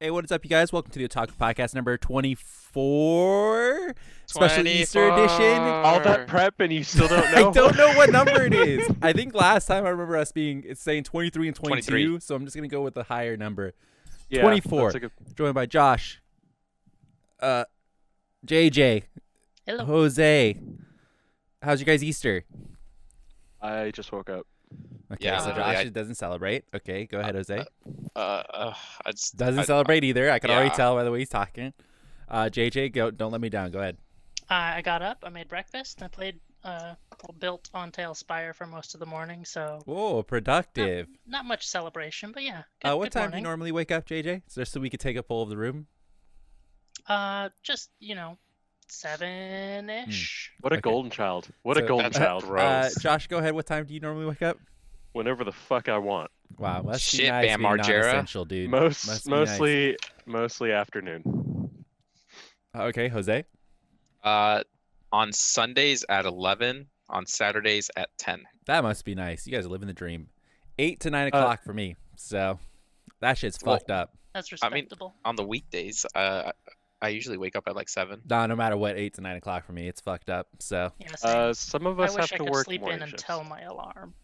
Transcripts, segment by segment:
Hey, what is up, you guys? Welcome to the Otaku Podcast number 24, special Easter edition. All that prep and you still don't know. I don't know what number it is. I think last time I remember us being it's saying 23 and 22, 23. so I'm just gonna go with the higher number. Yeah, 24. good- Joined by Josh, uh, JJ, Hello. Jose. How's your guys' Easter? I just woke up. Okay, Yeah, so literally, Josh I- doesn't celebrate. Okay, go ahead, Jose. Uh, uh, I just, Doesn't I- celebrate either. I can already tell by the way he's talking. Uh, JJ, go. Don't let me down. Go ahead. Uh, I got up, I made breakfast, and I played uh, built on TaleSpire for most of the morning, so Whoa, productive. not much celebration, but yeah. Good, Uh, what good time do you normally wake up, JJ? Just so we could take a poll of the room. Uh, just, you know, seven ish. What a Okay. golden child. What a golden That's child. Uh, gross. Josh, go ahead. What time do you normally wake up? Whenever the fuck I want. Wow, must be Shit, nice Bam being Margera. non-essential, dude. Most Must be nice. mostly mostly afternoon. Uh, Okay, Jose. Uh, on Sundays at 11, on Saturdays at 10. That must be nice. You guys are living the dream. Eight to nine Uh, o'clock for me. So that shit's Well, fucked up. That's I mean- respectable. On the weekdays, uh, I usually wake up at like 7. Nah, no matter what, eight to nine o'clock for me, it's fucked up. So yeah, same. Uh, some of I us wish have I could work sleep morning in shifts. until my alarm.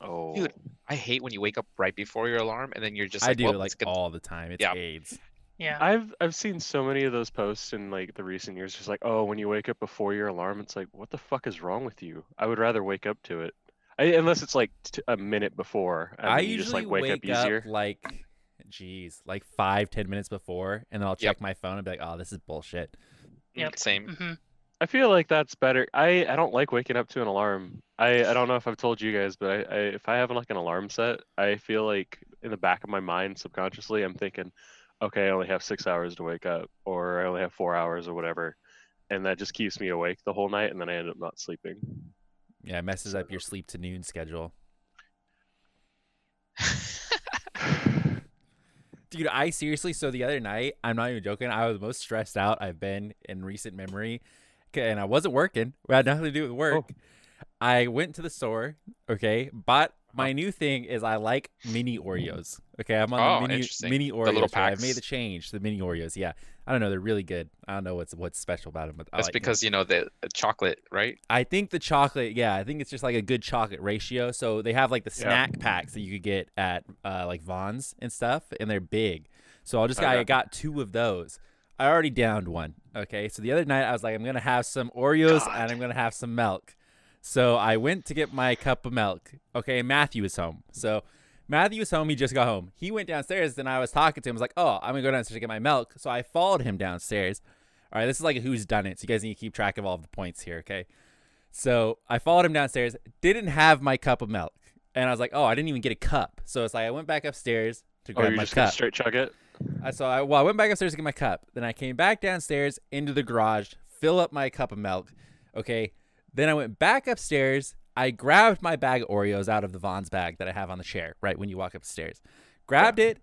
Oh, Dude, I hate when you wake up right before your alarm and then you're just I like, do well, it like it's gonna- all the time. It's Yeah. AIDS. Yeah. I've I've seen so many of those posts in like the recent years. Just like, oh, when you wake up before your alarm, it's like, what the fuck is wrong with you? I would rather wake up to it, I, unless it's like t- a minute before. And I then you usually just like wake, up easier. like, geez, like five, ten minutes before, and then I'll check Yep. my phone and be like, oh, this is bullshit. Yep. Same. hmm I feel like that's better. I, I don't like waking up to an alarm. I, I don't know if I've told you guys, but I, I if I have like an alarm set, I feel like in the back of my mind subconsciously I'm thinking, okay, I only have six hours to wake up, or I only have four hours or whatever, and that just keeps me awake the whole night, and then I end up not sleeping. Yeah, it messes up your sleep to noon schedule. Dude, I seriously, so the other night, I'm not even joking, I was most stressed out I've been in recent memory. 'Kay, And I wasn't working. It had nothing to do with work. Oh. I went to the store, okay, bought my new thing is I like mini Oreos. Okay, I'm on Oh, the mini mini The little right? I've made the change, the mini Oreos. Yeah, I don't know, they're really good. I don't know what's what's special about them, but I That's like them. because, you know, the, the chocolate, right? I think the chocolate, yeah, I think it's just like a good chocolate ratio. So they have like the Yeah. snack packs that you could get at uh, like Vons and stuff, and they're big. So I'll just I Okay. got two of those. I already downed one. Okay, so the other night I was like, I'm gonna have some Oreos and I'm gonna have some milk. So I went to get my cup of milk. Okay, Matthew is home. So Matthew was home. He just got home. He went downstairs. Then I was talking to him. I was like, "Oh, I'm gonna go downstairs to get my milk." So I followed him downstairs. All right, this is like a who's done it. So you guys need to keep track of all of the points here. Okay. So I followed him downstairs, didn't have my cup of milk. And I was like, oh, I didn't even get a cup. So it's like I went back upstairs to Oh, grab you're my just gonna cup. straight chug it? I so I well, I went back upstairs to get my cup. Then I came back downstairs into the garage, fill up my cup of milk. Okay. Then I went back upstairs. I grabbed my bag of Oreos out of the Vons bag that I have on the chair, right when you walk upstairs. Grabbed it,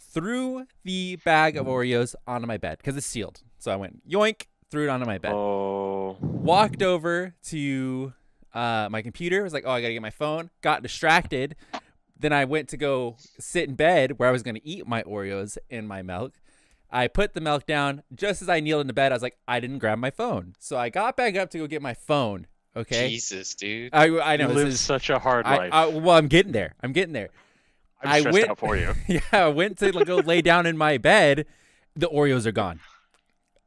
threw the bag of Oreos onto my bed because it's sealed. So I went yoink, threw it onto my bed Oh, walked over to uh, my computer. Was like, oh, I gotta get my phone. Got distracted. Then I went to go sit in bed where I was gonna eat my Oreos and my milk. I put the milk down. Just as I kneeled in the bed, I was like, I didn't grab my phone. So I got back up to go get my phone. Okay. Jesus, dude. I, I know you this live is. such a hard I, life. I, well, I'm getting there. I'm getting there. I'm I stressed went- out for you. yeah, I went to go lay down in my bed. The Oreos are gone.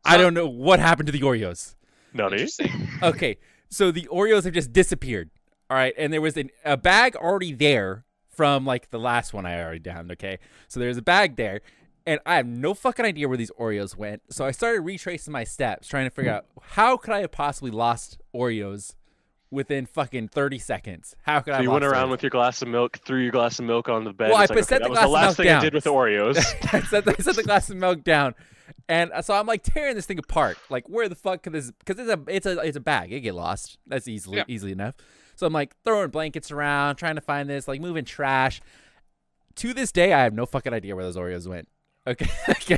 I don't know what happened to the Oreos. Nutty. Interesting. okay, so the Oreos have just disappeared. All right, and there was an, a bag already there from like the last one I already downed. Okay, so there's a bag there, and I have no fucking idea where these Oreos went. So I started retracing my steps, trying to figure out how could I have possibly lost Oreos within fucking 30 seconds. How could I? So have you went around Oreos? with your glass of milk, threw your glass of milk on the bed. Well, I like, put- set okay, the that was glass the last thing down. I did with the Oreos. I set, the, I set the glass of milk down, and uh, so I'm like tearing this thing apart. Like, where the fuck could this? Because it's a it's a it's a bag. It get lost. That's easily Yeah. easily enough. So I'm like throwing blankets around, trying to find this, like moving trash. To this day, I have no fucking idea where those Oreos went. Okay, okay.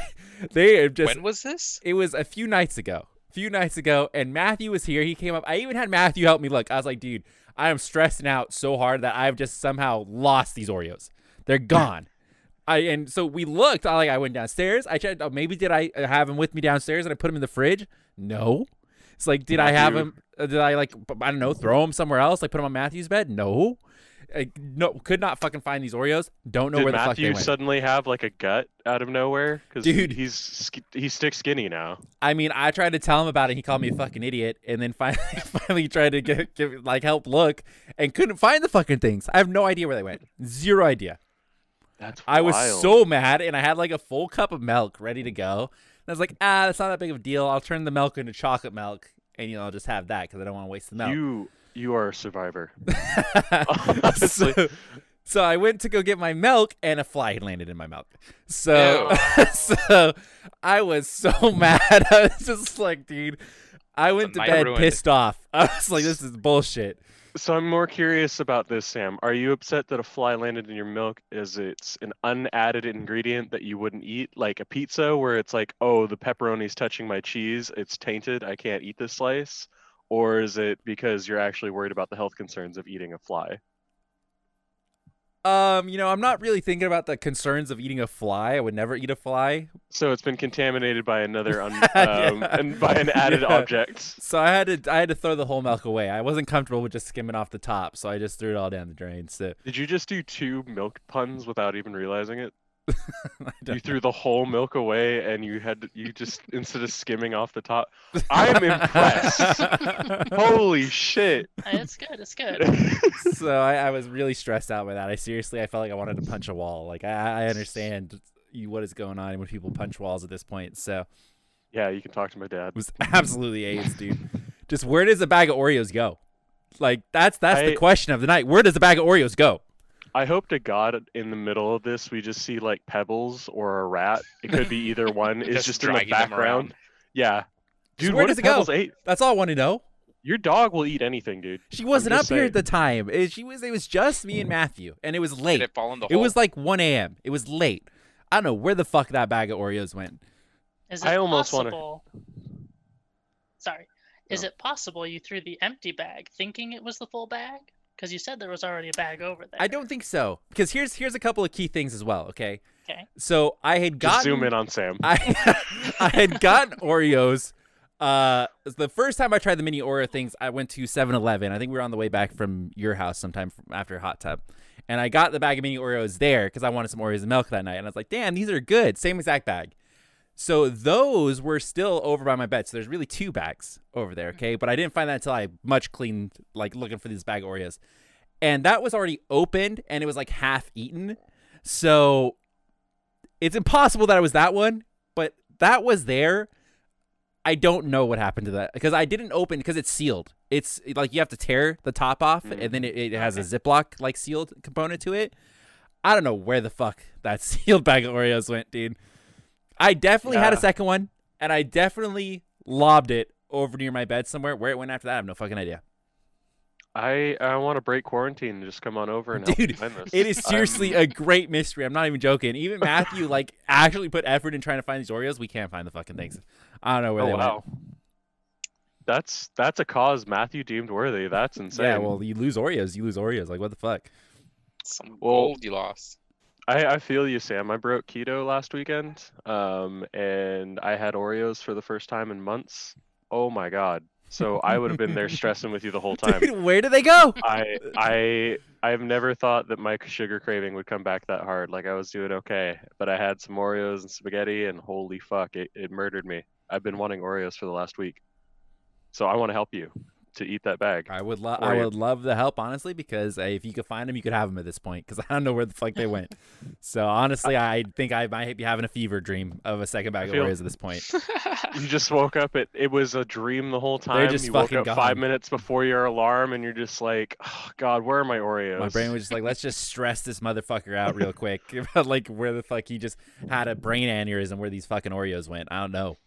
they have just. when was this? It was a few nights ago. A few nights ago, and Matthew was here. He came up. I even had Matthew help me look. I was like, dude, I am stressing out so hard that I've just somehow lost these Oreos. They're gone. I and so we looked. I like I went downstairs. I checked. Oh, maybe did I have him with me downstairs and I put him in the fridge? No. It's like did I have Matthew. him? uh, Did I like I don't know throw him somewhere else? Like put him on Matthew's bed? No. I, no, could not fucking find these Oreos. Don't know Did where the fuck they Matthew went. suddenly have like a gut out of nowhere? Because Dude. he's he's stick skinny now. I mean, I tried to tell him about it. He called me a fucking idiot, and then finally, finally tried to get, give like help look, and couldn't find the fucking things. I have no idea where they went. Zero idea. That's I was so mad, and I had like a full cup of milk ready to go. And I was like, ah, that's not that big of a deal. I'll turn the milk into chocolate milk, and you know, I'll just have that because I don't want to waste the milk. You you are a survivor. so, so I went to go get my milk, and a fly had landed in my mouth. So, so I was so mad. I was just like, dude, I went to bed ruined. pissed off. I was like, this is bullshit. So I'm more curious about this, Sam. Are you upset that a fly landed in your milk? Is it's an unadded ingredient that you wouldn't eat, like a pizza, where it's like, oh, the pepperoni's touching my cheese, it's tainted, I can't eat this slice? Or is it because you're actually worried about the health concerns of eating a fly? Um, you know, I'm not really thinking about the concerns of eating a fly. I would never eat a fly. So it's been contaminated by another, un- Yeah. um, and by an added Yeah. object. So I had to I had to throw the whole milk away. I wasn't comfortable with just skimming off the top, so I just threw it all down the drain. So Did you just do two milk puns without even realizing it? I don't You threw the whole milk away, and you had you just instead of skimming off the top. I'm impressed. Holy shit! It's good. It's good. so I, I was really stressed out by that. I seriously, I felt like I wanted to punch a wall. Like I, I understand you, what is going on when people punch walls at this point. So yeah, you can talk to my dad. it was absolutely AIDS, dude. Just where does a bag of Oreos go? Like that's that's the question of the night. Where does a bag of Oreos go? I hope to God in the middle of this we just see like pebbles or a rat. It could be either one. It's Just just, in the background. Yeah, dude. So where what does if it go? ate? That's all I want to know. Your dog will eat anything, dude. She wasn't just up here at the time. It, she was. It was just me and mm. Matthew, and it was Did late. it fall in the It was like 1 a.m. It was late. I don't know where the fuck that bag of Oreos went. Is it I almost wanna- possible? Sorry. Is oh. it possible you threw the empty bag thinking it was the full bag? Because you said there was already a bag over there. I don't think so. Because here's here's a couple of key things as well. Okay. Okay. So I had Just zoom in on Sam. I I had gotten Oreos. Uh, the first time I tried the mini Oreo things, I went to 7-Eleven. I think we were on the way back from your house sometime from after Hot Tub, and I got the bag of mini Oreos there because I wanted some Oreos and milk that night. And I was like, "Damn, these are good." Same exact bag. So those were still over by my bed. So there's really two bags over there, okay? But I didn't find that until I much cleaned, like looking for these bag Oreos, and that was already opened and it was like half eaten. So it's impossible that it was that one, but that was there. I don't know what happened to that because I didn't open because it's sealed. It's like you have to tear the top off mm-hmm. and then it, it has a Ziploc like sealed component to it. I don't know where the fuck that sealed bag of Oreos went, dude. I definitely had a second one and I definitely lobbed it over near my bed somewhere. Where it went after that, I have no fucking idea. I I want to break quarantine and just come on over and help Dude, find this. It is seriously I'm- a great mystery. I'm not even joking. Even Matthew like actually put effort in trying to find these Oreos. We can't find the fucking things. I don't know where oh they wow. That's that's a cause Matthew deemed worthy. That's insane. Yeah, well, you lose Oreos, you lose Oreos. Like what the fuck? Some Well- gold you lost. I, I feel you, Sam. I broke keto last weekend, um, and I had Oreos for the first time in months. Oh my god! So I would have been there stressing with you the whole time. Dude, where do they go? I I I've never thought that my sugar craving would come back that hard. Like I was doing okay, but I had some Oreos and spaghetti, and holy fuck, it, it murdered me. I've been wanting Oreos for the last week, so I want to help you to eat that bag. I would love, I you. would love the help, honestly, because uh, if you could find them, you could have them at this point. Because I don't know where the fuck they went. so honestly, I think I might be having a fever dream of a second bag of feel- Oreos at this point. You just woke up. It it was a dream the whole time. just you woke up gone. five minutes before your alarm, and you're just like, oh, God, where are my Oreos? My brain was just like, let's just stress this motherfucker out real quick about like where the fuck he just had a brain aneurysm where these fucking Oreos went. I don't know.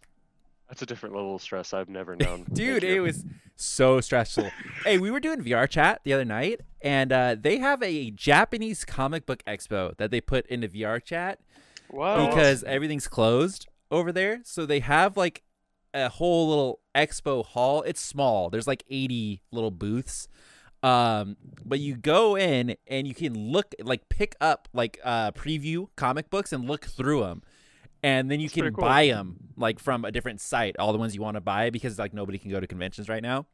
That's a different level of stress I've never known. Dude, it was so stressful. hey, we were doing VR chat the other night, and uh, they have a Japanese comic book expo that they put into VR chat Whoa. because everything's closed over there. So they have like a whole little expo hall. It's small. There's like 80 little booths. Um, but you go in and you can look like pick up like uh preview comic books and look through them. And then you That's can cool. buy them like from a different site, all the ones you want to buy because like nobody can go to conventions right now.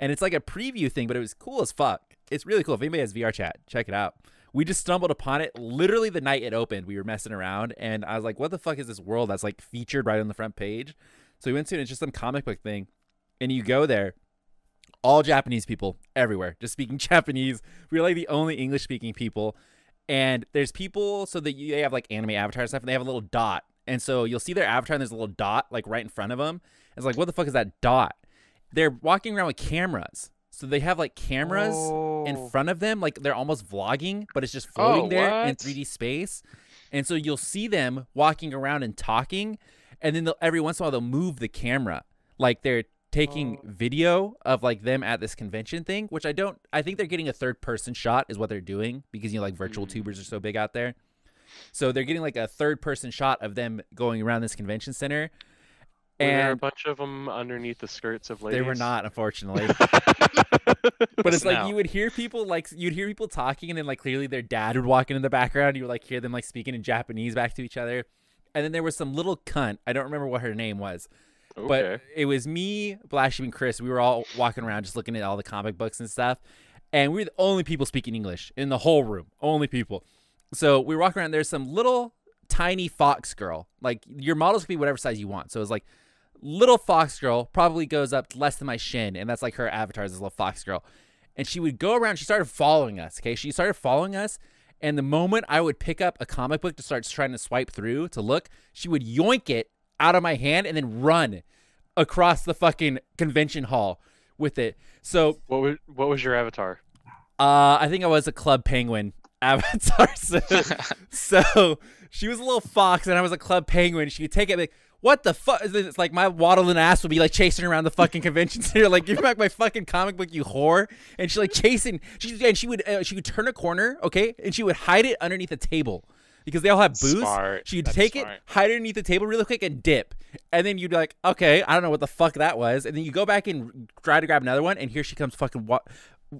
And it's like a preview thing, but it was cool as fuck. It's really cool. If anybody has VR chat, check it out. We just stumbled upon it literally the night it opened. We were messing around and I was like, what the fuck is this world that's like featured right on the front page? So we went to it, it's just some comic book thing. And you go there, all Japanese people everywhere, just speaking Japanese. We're like the only English speaking people. And there's people so that you they have like anime avatar stuff and they have a little dot. And so you'll see their avatar and there's a little dot like right in front of them. It's like, what the fuck is that dot? They're walking around with cameras. So they have like cameras in Oh. front of them, like they're almost vlogging, but it's just floating Oh, there in 3D space. And so you'll see them walking around and talking, and then they'll, every once in a while they'll move the camera, like they're taking Oh. video of like them at this convention thing. Which I don't. I think they're getting a third person shot is what they're doing because you know like virtual Mm. tubers are so big out there. So they're getting like a third person shot of them going around this convention center. Were there a bunch of them underneath the skirts of ladies? they were not, unfortunately. but But it's Listen like out. you would hear people like you'd hear people talking, and then like clearly their dad would walk in in the background. You would like hear them like speaking in Japanese back to each other, and then there was some little cunt. I don't remember what her name was, okay. but it was me, Blashy, and Chris. We were all walking around just looking at all the comic books and stuff, and we were the only people speaking English in the whole room. Only people. So we walking around. There's some little tiny fox girl. Like your models can be whatever size you want. So it's like little fox girl probably goes up less than my shin, and that's like her avatar is this little fox girl. And she would go around. She started following us. Okay, she started following us. And the moment I would pick up a comic book to start trying to swipe through to look, she would yoink it out of my hand and then run across the fucking convention hall with it. So what was what was your avatar? uh, I think I was a Club Penguin avatar. So, so she was a little fox, and I was a Club Penguin. She would take it like, what the fuck? It's like my waddling ass would be like chasing around the fucking convention center, like give me back my fucking comic book, you whore. And she like chasing. She and she would uh, she would turn a corner, okay, and she would hide it underneath a table because they all have booths. Smart. She'd That's take it, hide it underneath the table really quick, and dip. And then you'd be like, okay, I don't know what the fuck that was. And then you go back and try to grab another one, and here she comes fucking wa-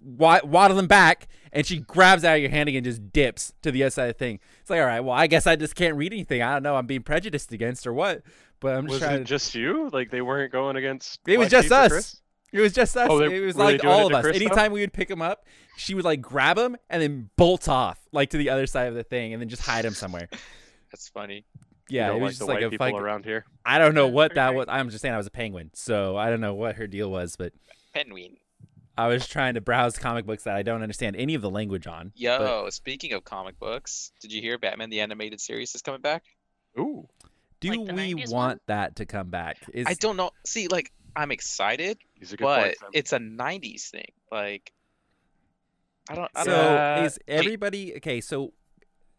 waddling back, and she grabs out of your hand again, just dips to the other side of the thing. It's like, all right, well, I guess I just can't read anything. I don't know. I'm being prejudiced against or what. But I'm just Was trying it to. just you? Like they weren't going against? It was just Sheep us. Chris? It was just us. Oh, they- it was were like doing it all of us. Chris, though? Anytime we would pick him up, she would like grab him and then bolt off like to the other side of the thing, and then just hide him somewhere. That's funny. Yeah, it was like just the like white a people fucking. around here. I don't know what that was. I'm just saying I was a penguin, so I don't know what her deal was, but Penguin. I was trying to browse comic books that I don't understand any of the language on. Yo, but speaking of comic books, did you hear Batman the Animated Series is coming back? Ooh, do Like we want one? that to come back? Is I don't know. See, like, I'm excited, he's but point. It's a 90s thing. Like, I don't, I so don't know. Is everybody okay? So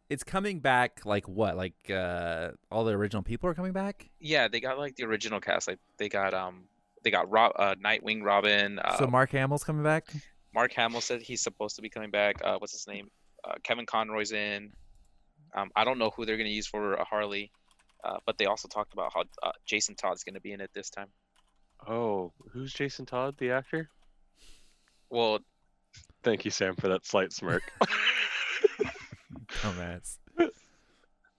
it's coming back. Like what? Like uh all the original people are coming back. Yeah, they got like the original cast. Like, they got, um, they got Rob, uh, Nightwing Robin. Uh, so Mark Hamill's coming back. Mark Hamill said he's supposed to be coming back. Uh, what's his name? Uh, Kevin Conroy's in. Um, I don't know who they're gonna use for a Harley, uh, but they also talked about how uh, Jason Todd's gonna be in it this time. Oh, who's Jason Todd, the actor? Well, Thank you, Sam, for that slight smirk. Dumbass.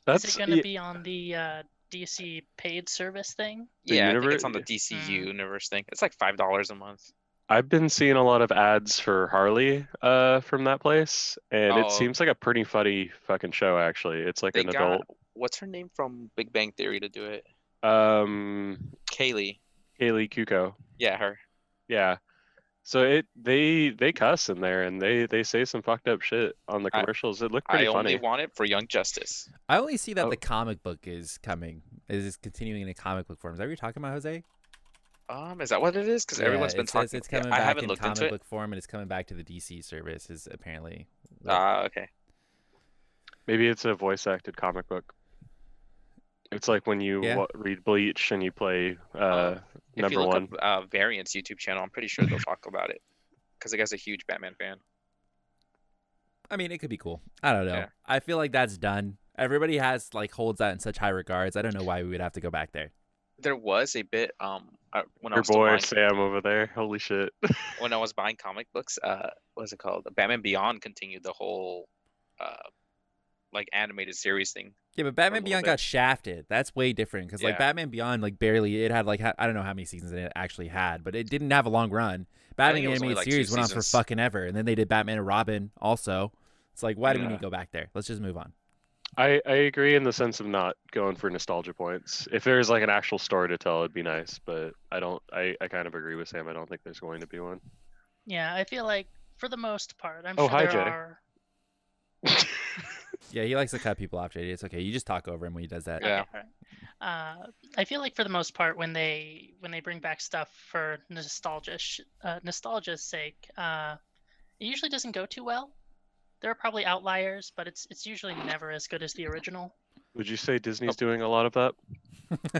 That's Is it going to yeah, be on the uh, DC paid service thing? The yeah, I think it's on the DC Mm. Universe thing. It's like five dollars a month. I've been seeing a lot of ads for Harley uh, from that place, and Oh. it seems like a pretty funny fucking show. Actually, it's like They an got adult. what's her name from Big Bang Theory to do it? Um, Kaley. Kaley Cuoco. Yeah, her. Yeah. So it they they cuss in there and they they say some fucked up shit on the I- commercials. it looked pretty I funny. only want it for Young Justice. I only see that Oh. the comic book is coming. Is it continuing in a comic book form. Is that what you're talking about, Jose? Um, is that what it is? Because Yeah, everyone's been it talking. It's yeah, coming I back haven't in looked comic into it. book form, and it's coming back to the DC service. Is apparently. what- Ah, okay. Maybe it's a voice acted comic book. It's like when you Yeah. wa- read Bleach and you play uh, Um, If number you look one. up uh, Variant's YouTube channel, I'm pretty sure they'll talk about it. Because the guy's a huge Batman fan. I mean, it could be cool. I don't know. Yeah. I feel like that's done. Everybody has like holds that in such high regards. I don't know why we would have to go back there. there was a bit um uh, when I Your was still boy buying, Sam over there. Holy shit. when I was buying comic books. Uh, what was it called? Batman Beyond continued the whole uh like animated series thing. Yeah, but Batman Beyond bit. got shafted. That's way different because like Batman Beyond, like barely it had like ha- I don't know how many seasons it actually had, but it didn't have a long run. Batman it was only, animated like, series went on for fucking ever, and then they did Batman and Robin also. It's like why do we need to go back there? Let's just move on. I, I agree in the sense of not going for nostalgia points. If there's like an actual story to tell, it'd be nice. But I don't. I, I kind of agree with Sam. I don't think there's going to be one. Yeah, I feel like for the most part, I'm Oh, sure hi, there Jay. are. Yeah, he likes to cut people off, JD. It's okay. You just talk over him when he does that. Yeah. Okay, alright. Uh, I feel like for the most part, when they when they bring back stuff for nostalgia sh- uh, nostalgia's sake, uh, it usually doesn't go too well. There are probably outliers, but it's it's usually never as good as the original. Would you say Disney's doing a lot of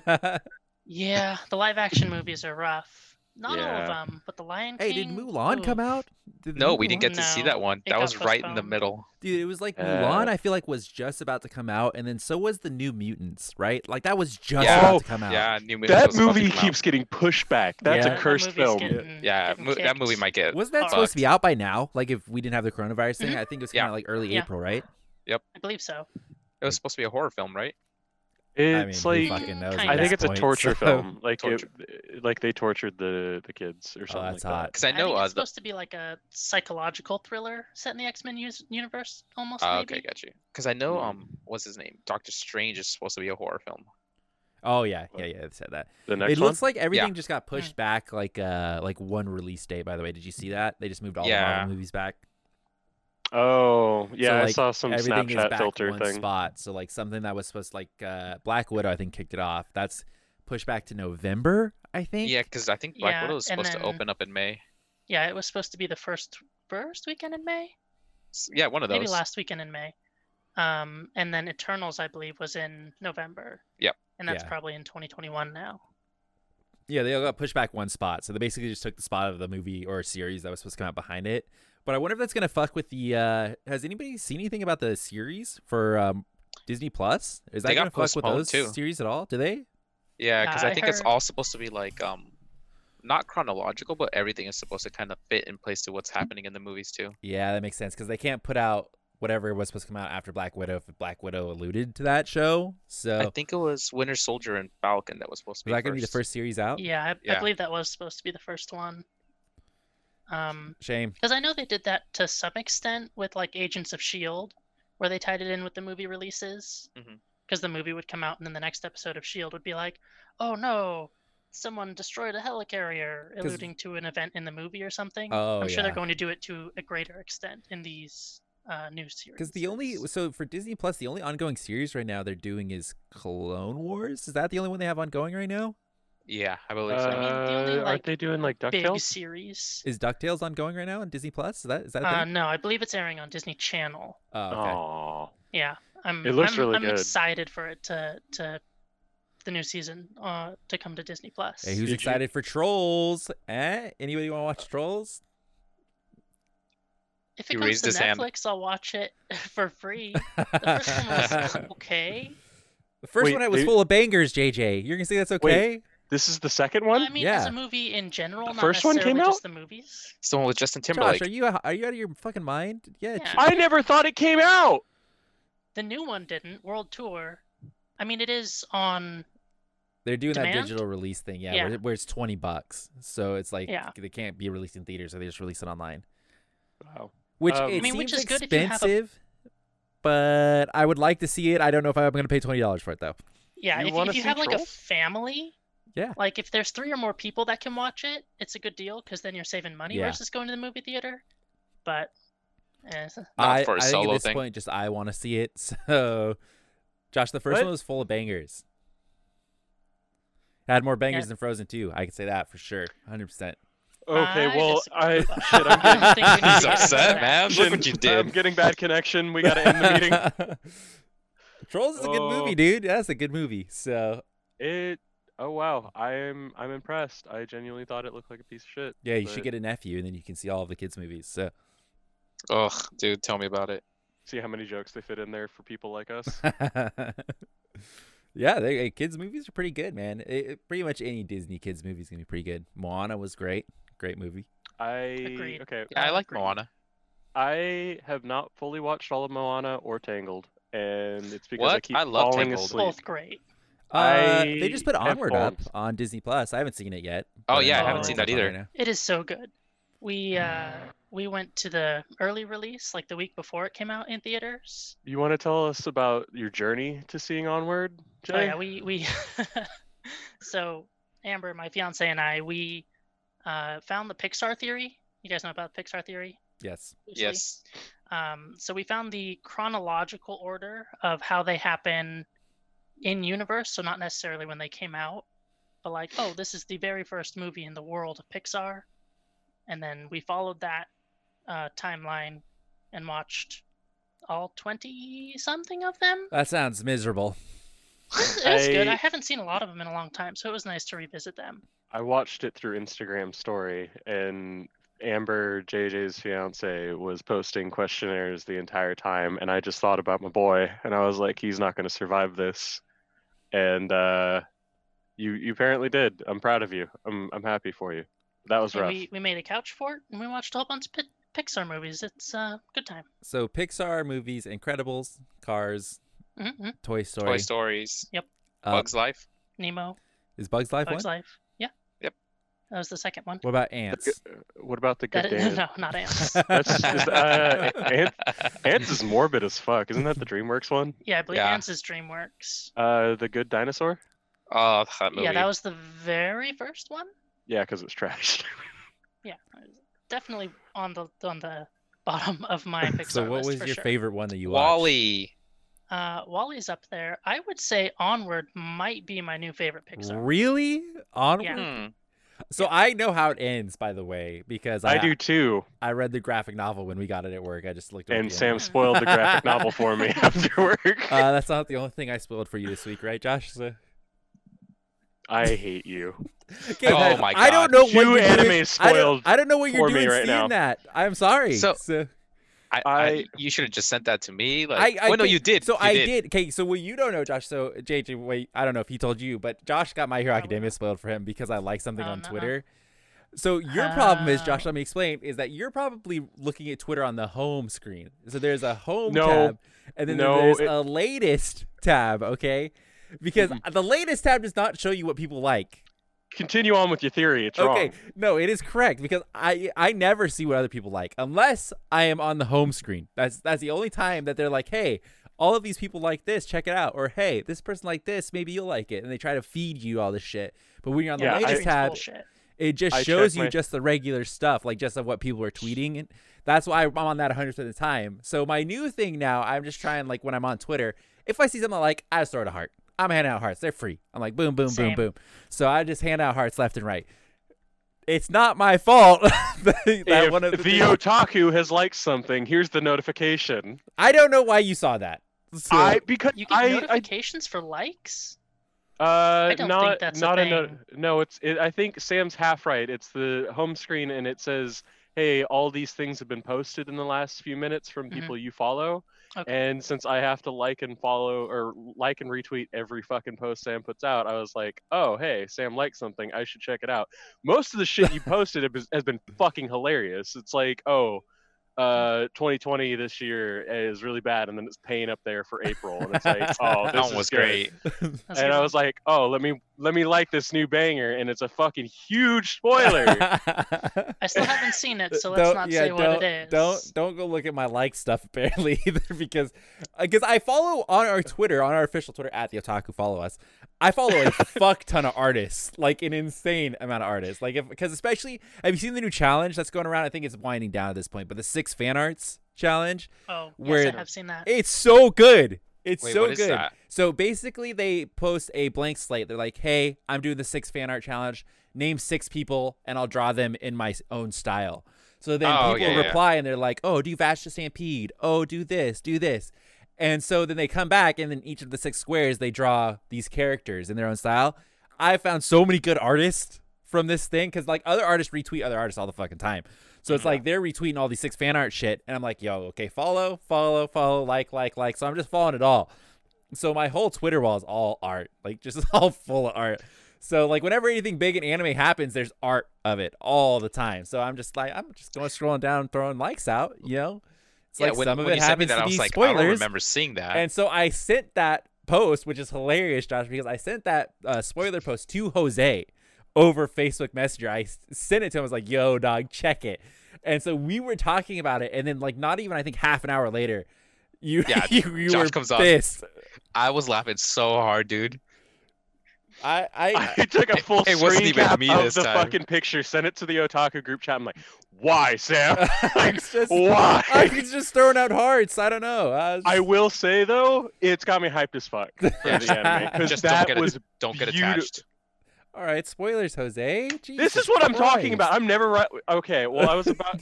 that? Yeah, the live action movies are rough. Not all of them, but the Lion King. hey, did Mulan come out? Did No, we didn't get to see that one. it That got was right in the middle. Dude, it was like Uh, Mulan. I feel like was just about to come out, and then so was the New Mutants, right? Like that was just Yeah. about Oh, to come out. Yeah, New Mutants That was about to movie come out. keeps getting pushed back. That's Yeah. a cursed movie's film. getting- Yeah, getting mo- that movie might get. Wasn't that Fucked. supposed to be out by now? Like if we didn't have the coronavirus thing, Mhm. I think it was kind of like early Yeah. April, right? Yep. I believe so. It was supposed to be a horror film, right? It's I mean, like fucking knows? I think this it's a torture so- film. Like Torture. It, like they tortured the the kids or something Oh, that's like hot. that. Because I know think uh, it's the, supposed to be like a psychological thriller set in the X Men universe, almost. Maybe. okay, got you. Because I know um, what's his name? Doctor Strange is supposed to be a horror film. Oh yeah, yeah, yeah. It said that. The next it one. looks like everything just got pushed back, like uh, like one release date. By the way, did you see that? They just moved all the Yeah. Marvel movies back. Oh yeah, So, I saw some everything is Snapchat back filter in one thing. spot. So like something that was supposed to like uh, Black Widow, I think kicked it off. That's pushed back to November, I think. Yeah, because I think Black Yeah, Widow was and supposed to open up in May. Yeah, it was supposed to be the first first weekend in May, Yeah, one of those. maybe last weekend in May. Um, and then Eternals, I believe, was in November. Yep. And that's Yeah. probably in 2021 now. Yeah, they all got pushed back one spot. So they basically just took the spot of the movie or series that was supposed to come out behind it. But I wonder if that's gonna fuck with the. uh Has anybody seen anything about the series for um Disney Plus? Is that They got gonna fuck with those too. series at all? Do they? Yeah, because Yeah, I I think it's all supposed to be like um, not chronological, but everything is supposed to kind of fit in place to what's happening in the movies too. Yeah, that makes sense because they can't put out whatever was supposed to come out after Black Widow if Black Widow alluded to that show. So I think it was Winter Soldier and Falcon that was supposed to is be. that gonna be the first series out? Yeah, I, I believe that was supposed to be the first one. Um, Shame. because I know they did that to some extent with like Agents of Shield, where they tied it in with the movie releases. Mhm. Because the movie would come out, and then the next episode of Shield would be like, "Oh no, someone destroyed a helicarrier," alluding to an event in the movie or something. Oh, I'm sure yeah. they're going to do it to a greater extent in these uh, new series. Because the only so for Disney Plus, the only ongoing series right now they're doing is Clone Wars. Is that the only one they have ongoing right now? Yeah, I believe Uh, so. mean, the only, aren't like, they doing like big Ducktales? series. Is Ducktales ongoing right now on Disney Plus? Is that is that a Uh, thing? no, I believe it's airing on Disney Channel. Oh, okay. Aw. Yeah, I'm. It looks I'm, really I'm good. excited for it to to the new season uh to come to Disney Plus. Hey, who's Did you- excited for Trolls? Eh? Anybody want to watch Trolls? if it He comes raised to his hand. Netflix, I'll watch it for free. The first one was okay. The first Wait, one I was they- full of bangers, JJ. You're gonna say that's okay? This is the second one. I mean, as a movie in general, The not first one came necessarily just out? the movies. It's the one with Justin Josh, Timberlake. are you are you out of your fucking mind? Yeah. Yeah. I never thought it came out. The new one didn't. World Tour. I mean, it is on. They're doing that digital release thing, yeah, Yeah. Where, where it's twenty bucks. So it's like Yeah. they can't be released in theaters, so they just release it online. Wow. Which Um, it I mean, which seems is good if you have a- expensive, but I would like to see it. I don't know if I'm going to pay twenty dollars for it though. Yeah, You if, if you see have like a family, Yeah. like if there's three or more people that can watch it, it's a good deal because then you're saving money Yeah. versus going to the movie theater. But eh, Not I, for a I think solo at this thing. point, just I want to see it. So, Josh, the first What? one was full of bangers. Had more bangers Yeah. than Frozen 2. I can say that for sure, hundred percent. Okay, I well. I shit. I'm getting, don't think we need He's to get into upset, man. Look what you did. I'm getting bad connection. We gotta end the meeting. Trolls is a good Oh. movie, dude. That's a good movie. So It. Oh wow, I'm I'm impressed. I genuinely thought it looked like a piece of shit. yeah, you but should get a nephew, and then you can see all of the kids' movies. So Ugh, dude, tell me about it. see how many jokes they fit in there for people like us. Yeah, they, kids movies are pretty good, man. It, it- pretty much any Disney kids movie is gonna be pretty good. Moana was great, great movie. I Agreed. okay. Yeah, I like Agreed. Moana. I have not fully watched all of Moana or Tangled, and it's because I What? keep I love falling Tangled. asleep. Both great. Uh, they just put Onward up on Disney Plus. I haven't seen it yet. Oh, yeah, I haven't seen that either. right. It is so good. We uh we went to the early release like the week before it came out in theaters. You want to tell us about your journey to seeing Onward, Jay? Oh yeah, we we so Amber, my fiance and I, we uh found the Pixar theory. You guys know about Pixar theory? Yes. loosely? Yes. Um, so we found the chronological order of how they happen in universe, so not necessarily when they came out, but like, oh, this is the very first movie in the world of Pixar, and then we followed that uh, timeline and watched all twenty something of them. That sounds miserable. It's, it's good. I- I haven't seen a lot of them in a long time, so it was nice to revisit them. I watched it through Instagram story, and Amber, JJ's fiance, was posting questionnaires the entire time, and I just thought about my boy, and I was like, he's not going to survive this, and uh, you you apparently did. I'm proud of you. I'm I'm happy for you. That was And rough. we we made a couch fort and we watched a whole bunch of Pi- Pixar movies. It's a uh, good time. So Pixar movies: Incredibles, Cars, hmm Toy Story. Toy Stories. Uh, Bugs Life. Nemo, Is Bugs Life Bugs one? Life. Yeah. Yep. That was the second one. What about The Ants? good- what about the good That Daniel? no, not ants. That's just, uh, Ant- Antz is morbid as fuck. Isn't that the DreamWorks one? Yeah, I believe Yeah. Antz is DreamWorks. Uh, the Good Dinosaur. Oh, that movie. Yeah, that was the very first one. Yeah, because it's trash. Yeah, definitely on the on the bottom of my Pixar so what list was for your sure. favorite one that you watched? WALL-E. Uh, WALL-E's up there. I would say Onward might be my new favorite Pixar. Really? Onward? Yeah. So I know how it ends, by the way, because I, I do too. I read the graphic novel when we got it at work. I just looked. it And Sam end. spoiled the graphic novel for me after work. Uh, that's not the only thing I spoiled for you this week, right, Josh? So, I hate you. okay, Oh my god! I don't God. know what you're anime doing. I don't, I don't know what you're doing right seeing now. that. I'm sorry. So- so I, I, I- you should have just sent that to me. Like, I, I well, no, think- you did. So You I did. Okay, so what you don't know, Josh. So JJ, wait, I don't know if he told you, but Josh got My Hero Academia spoiled for him because I like something Oh, on no. Twitter. So your problem is, Josh. Let me explain. Is that you're probably looking at Twitter on the home screen. So there's a home No. tab, and then No, there's it- a latest tab. Okay, because Mm-hmm. the latest tab does not show you what people like. Continue on with your theory. It's Okay, wrong. no, it is correct because I I never see what other people like unless I am on the home screen. That's that's the only time that they're like, hey, all of these people like this, check it out, or hey, this person like this, maybe you'll like it, and they try to feed you all this shit. But when you're on the Yeah, latest Screen's tab, bullshit. it just I shows you my- just the regular stuff, like just of what people are tweeting, and that's why I'm on that 100 percent of the time. So my new thing now, I'm just trying like when I'm on Twitter, if I see something I like, I just throw it a heart. I'm handing out hearts. They're free. I'm like boom, boom, Same. boom, boom. So I just hand out hearts left and right. It's not my fault that that If one of the, the otaku has liked something, here's the notification. I don't know why you saw that. So, I because You get I, I notifications for likes. Uh, don't think not that's a not no- thing. no. It's it, I think Sam's half right. It's the home screen and it says, "Hey, all these things have been posted in the last few minutes from Mhm. people you follow." Okay. And since I have to like and follow or like and retweet every fucking post Sam puts out, I was like, "Oh, hey, Sam liked something. I should check it out." Most of the shit you posted has been fucking hilarious. It's like, "Oh, uh 2020 this year is really bad and then it's pain up there for April and it's like oh this that was great. And I was like, "Oh, let me let me like this new banger," and it's a fucking huge spoiler. I still haven't seen it, so let's Don't- not yeah, say what it is. Don't don't go look at my like stuff apparently either because because I follow on our Twitter on our official Twitter at the Otaku follow us. I follow a fuck ton of artists, like an insane amount of artists. Like if because especially have you seen the new challenge that's going around? I think it's winding down at this point, but the six fan arts challenge. Oh, yes, I have seen that. It's so good. It's Wait, so what is good. that? So basically, they post a blank slate. They're like, "Hey, I'm doing the six fan art challenge. Name six people, and I'll draw them in my own style." So then Oh, people yeah, yeah. reply, and they're like, "Oh, do Vash the Stampede. Oh, do this, do this." And so then they come back, and then each of the six squares they draw these characters in their own style. I found so many good artists from this thing because like other artists retweet other artists all the fucking time. So it's like they're retweeting all these six fan art shit, and I'm like, yo, okay, follow, follow, follow, like, like, like. So I'm just following it all. So my whole Twitter wall is all art, like just all full of art. So like whenever anything big in anime happens, there's art of it all the time. So I'm just like I'm just going scrolling down, throwing likes out. You know, it's yeah, like when, some of it you sent me happens that, to I was be like, I don't spoilers. remember seeing that. And so I sent that post, which is hilarious, Josh, because I sent that uh, spoiler post to Jose over Facebook Messenger. I sent it to him. I was like, "Yo, dog, check it." And so we were talking about it, and then like not even I think half an hour later, you Yeah, you, you Josh were comes on. pissed. I was laughing so hard, dude. I I, I took a full It wasn't screen even cap me of this the time. fucking picture, sent it to the otaku group chat. I'm like, why, Sam? I was just Why? I was just throwing out hearts. I don't know. I, was I will say though, it's got me hyped as fuck for the anime because Just don't that get it- was. Don't get beauti- attached. all right. Spoilers, Jose. This is what I'm talking about. I'm never right. Okay, well I was about.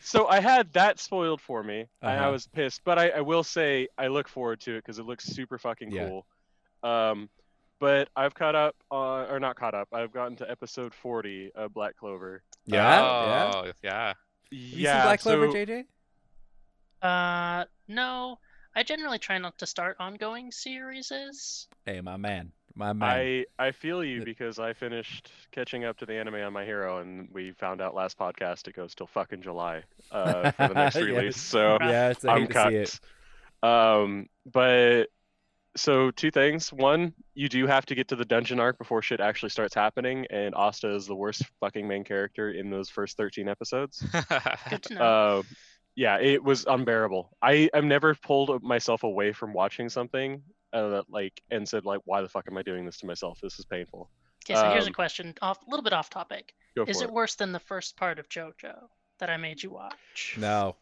So I had that spoiled for me, and I Uh-huh. was pissed. But I, I will say I look forward to it because it looks super fucking Yeah. cool. Um, but I've caught up, uh, or not caught up. I've gotten to episode 40 of Black Clover. yeah, yeah. Oh, yeah. Have you yeah, seen Black Clover, so JJ? Uh, no. I generally try not to start ongoing series. Hey, my man, my man. I I feel you because I finished catching up to the anime on My Hero, and we found out last podcast it goes till fucking July uh, for the next Yes. release. So yes, I I'm hate to see cut. Um, but so two things. One, you do have to get to the dungeon arc before shit actually starts happening, and Asta is the worst fucking main character in those first 13 episodes. Good to know. Uh, yeah, it was unbearable. I I've never pulled myself away from watching something uh, that like and said like, why the fuck am I doing this to myself? This is painful. okay, so here's a um, question, off a little bit off topic. Go Is for it worse than the first part of JoJo that I made you watch? No,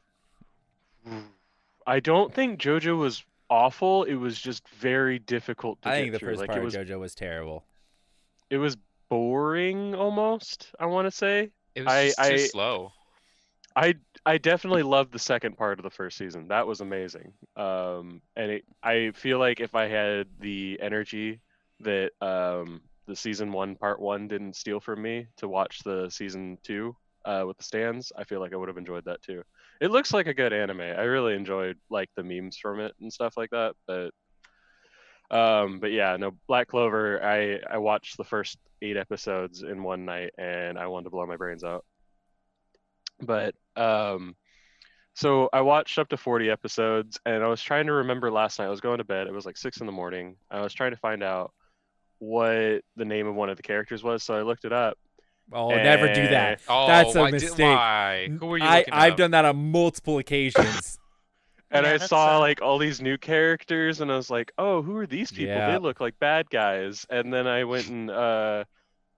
I don't think JoJo was awful. It was just very difficult to I get think the through. first like part was of JoJo was terrible. it was boring almost. I want to say. It was I- just too slow. I I definitely loved the second part of the first season. That was amazing. Um, and it, I feel like if I had the energy that um, the season one part one didn't steal from me to watch the season two uh, with the stands, I feel like I would have enjoyed that too. It looks like a good anime. I really enjoyed like the memes from it and stuff like that. But um, but yeah, no Black Clover. I I watched the first eight episodes in one night and I wanted to blow my brains out but um so i watched up to 40 episodes and i was trying to remember last night i was going to bed it was like six in the morning i was trying to find out what the name of one of the characters was so i looked it up Oh, never do that. Oh, That's a why did- mistake. why? Who were you I, I've up? done that on multiple occasions. and Yeah, i saw like all these new characters and i was like oh who are these people Yeah. they look like bad guys and then i went and uh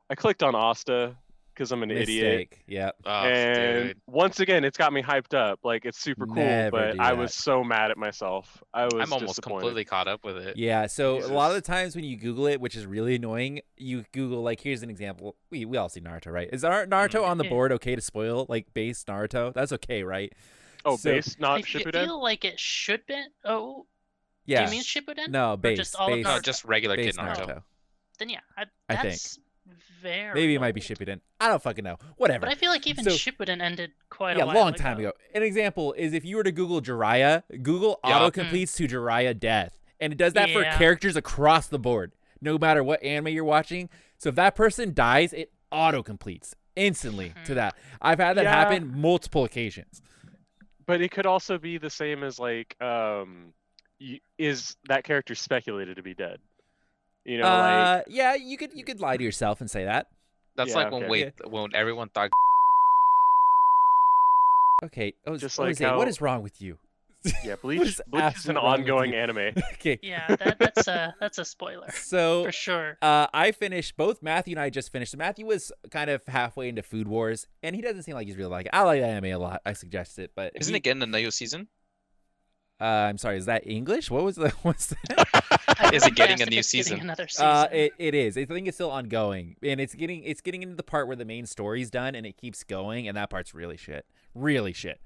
i clicked on asta because i'm an idiot Mistake. Yep. Oh, and dude. once again it's got me hyped up like it's super cool Never but do i that. was so mad at myself i was I'm almost disappointed. completely caught up with it. Yeah. So a lot of the times when you Google it, which is really annoying, you Google like here's an example. We we all see Naruto, right? Is our Naruto mm. on the board okay to spoil like base Naruto? That's okay, right? Oh, So- base, I not fe- Shippuden. feel like it should be. Oh, Yeah. do you mean Shippuden? no, base. just all base, No, Naruto? just regular base kid Naruto. Naruto. Then yeah, I, I think. That's very. Maybe it might be old. Shippuden. I don't fucking know. Whatever. But I feel like even So- Shippuden ended quite yeah, a a while long time ago. An example is if you were to Google Jiraiya, Google Yeah. auto completes to Jiraiya death, and it does that for characters across the board, no matter what anime you're watching. So if that person dies, it auto completes instantly to Mhm. that. I've had that Yeah. happen multiple occasions. But it could also be the same as like, um, y- is that character speculated to be dead? You know, uh, yeah, you could you could lie to yourself and say that. That's Yeah, like when okay. wait when everyone thought Okay, oh, Just Jose, like what how- is wrong with you? yeah, Bleach, is Bleach is an absolutely wrong with ongoing anime. okay, Yeah, that, that's a that's a spoiler so for sure. Uh, I finished both Matthew and I just finished. So Matthew was kind of halfway into Food Wars, and he doesn't seem like he's really like it. I like anime a lot. I suggest it, but isn't he- it getting a new season? Uh, I'm sorry. Is that English? What was the? What's that? I Is it getting a new season? Another season. Uh, it, it is. I think it's still ongoing, and it's getting it's getting into the part where the main story's done, and it keeps going, and that part's really shit, really shit.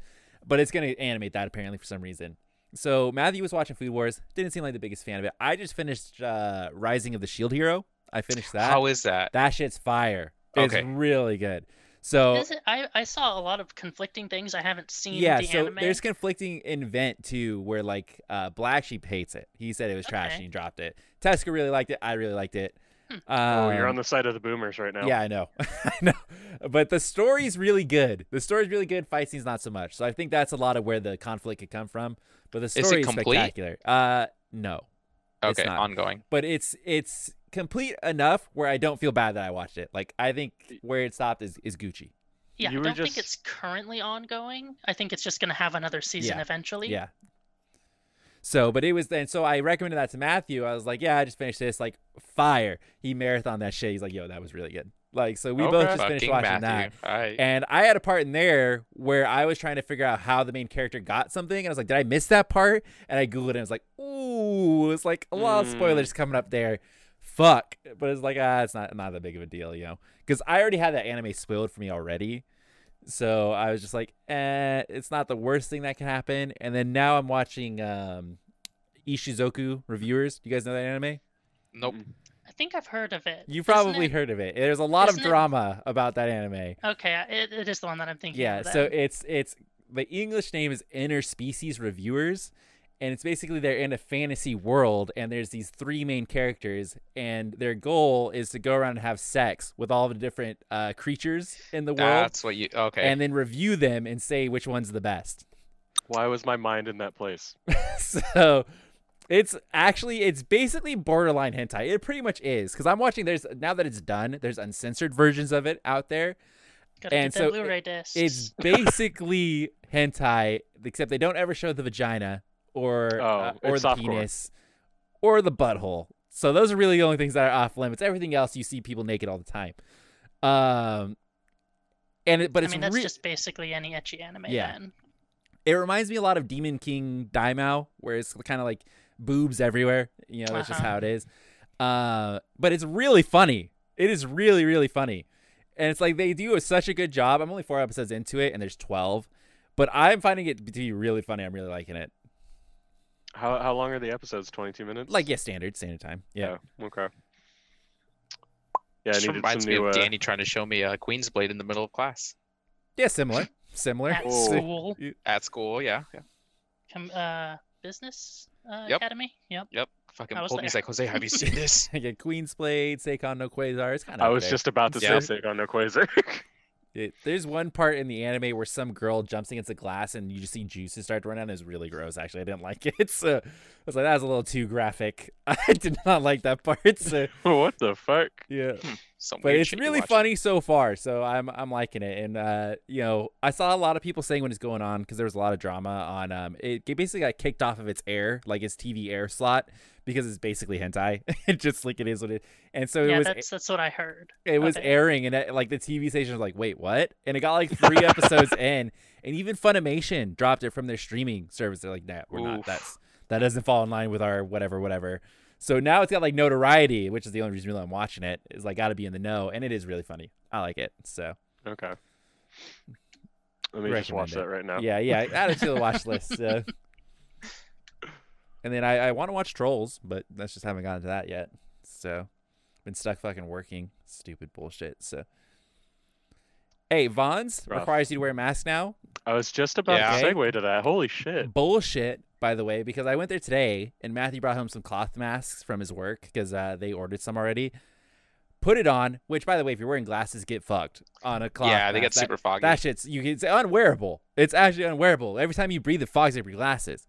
But it's gonna animate that apparently for some reason. So Matthew was watching Food Wars. Didn't seem like the biggest fan of it. I just finished uh, Rising of the Shield Hero. I finished that. How is that? That shit's fire. It's Okay. really good. So it? I, I saw a lot of conflicting things. I haven't seen yeah, the so anime. there's conflicting invent too, where like uh, Black Sheep hates it. He said it was trash Okay. and he dropped it. Tesca really liked it. I really liked it. Hmm. oh, you're Um, on the side of the boomers right now. Yeah, I know. I know. But the story's really good. The story's really good. Fight scene's not so much. So I think that's a lot of where the conflict could come from. But the story is complete? spectacular. Uh no. It's Okay, not. ongoing. But it's it's complete enough where I don't feel bad that I watched it. Like I think where it stopped is, is Gucci. yeah, you I don't think it's currently ongoing. I think it's just going to have another season Yeah. eventually. Yeah. So, but it was then. So I recommended that to Matthew. I was like, "Yeah, I just finished this. Like, fire!" He marathon that shit. He's like, "Yo, that was really good." Like, so we both just finished Fucking watching Matthew. that. All right. And I had a part in there where I was trying to figure out how the main character got something, and I was like, "Did I miss that part?" And I googled it. and I was like, "Ooh, it's like a lot of Mm. spoilers coming up there." Fuck, but it's like ah, it's not not that big of a deal, you know, because I already had that anime spoiled for me already. So I was just like, eh, it's not the worst thing that can happen. And then now I'm watching um, Ishuzoku reviewers. Do you guys know that anime? nope. I think I've heard of it. You've probably it- heard of it. There's a lot of isn't it- drama about that anime. Okay, it, it is the one that I'm thinking Yeah, of. so it's it's the English name is Interspecies Reviewers, and it's basically they're in a fantasy world, and there's these three main characters, and their goal is to go around and have sex with all the different uh, creatures in the world, That's what you. Okay. and then review them and say which one's the best. Why was my mind in that place? so it's actually it's basically borderline hentai. It pretty much is because I'm watching. There's now that it's done. There's uncensored versions of it out there. Gotta and get so that it- Blu-ray discs. It's basically hentai, except they don't ever show the vagina or Oh, uh, or the softcore. penis or the butthole. So those are really the only things that are off limits. Everything else you see people naked all the time. Um, and it, but I it's mean, that's re- just basically any ecchi anime. Yeah. Then. it reminds me a lot of Demon King Daimao, where it's kind of like boobs everywhere. You know, that's just Uh-huh. how it is. Uh, but it's really funny. It is really, really funny. And it's like they do such a good job. I'm only four episodes into it, and there's 12. But I'm finding it to be really funny. I'm really liking it. How how long are the episodes? Twenty two minutes. Like, yeah, standard, standard time. Yeah. Oh, okay. Yeah, I needed reminds some me new. of Uh, Danny trying to show me a Queen's Blade in the middle of class Yeah, similar. Similar. At Oh. school, at school. Yeah. yeah. com- uh, business uh, Yep. academy. Yep. Yep. Fucking I was pulled me. He's like, Jose, have you seen this? Again, Queen's Blade, Seikon no Quasar. It's kind of. I was just about to Yeah. say Sega no Quasar. It, there's one part in the anime where some girl jumps against a glass and you just see juices start to run out. It's really gross. Actually, I didn't like it. So I was like, that was a little too graphic. I did not like that part. So what the fuck? yeah, Some but it's really funny so far. So I'm I'm liking it. And uh, you know, I saw a lot of people saying when it's going on because there was a lot of drama on. Um, it, it basically got kicked off of its air, like its TV air slot, because it's basically hentai. it just like it is what it. And so it yeah, was that's that's what I heard. it was Okay. airing and it, like the TV station was like, wait, what? And it got like three episodes in, and even Funimation dropped it from their streaming service. They're like, nah, we're not. That's that doesn't fall in line with our whatever, whatever. So now it's got like notoriety, which is the only reason really I'm watching it. Is like got to be in the know, and it is really funny. I like it. So Okay. Let me just watch it. that right now. yeah, yeah, add it to the watch list. Uh, and then I, I want to watch Trolls, but that's just haven't gotten to that yet. So been stuck fucking working. Stupid bullshit. So. Hey, Vons Rough. requires you to wear a mask now. I was just about Yeah. to segue to that. Holy shit. Bullshit, by the way, because I went there today and Matthew brought home some cloth masks from his work because uh, they ordered some already. Put it on, which, by the way, if you're wearing glasses, get fucked on a cloth. yeah, they get That- super foggy. That shit's you it's unwearable. It's actually unwearable. Every time you breathe, it fogs up your glasses.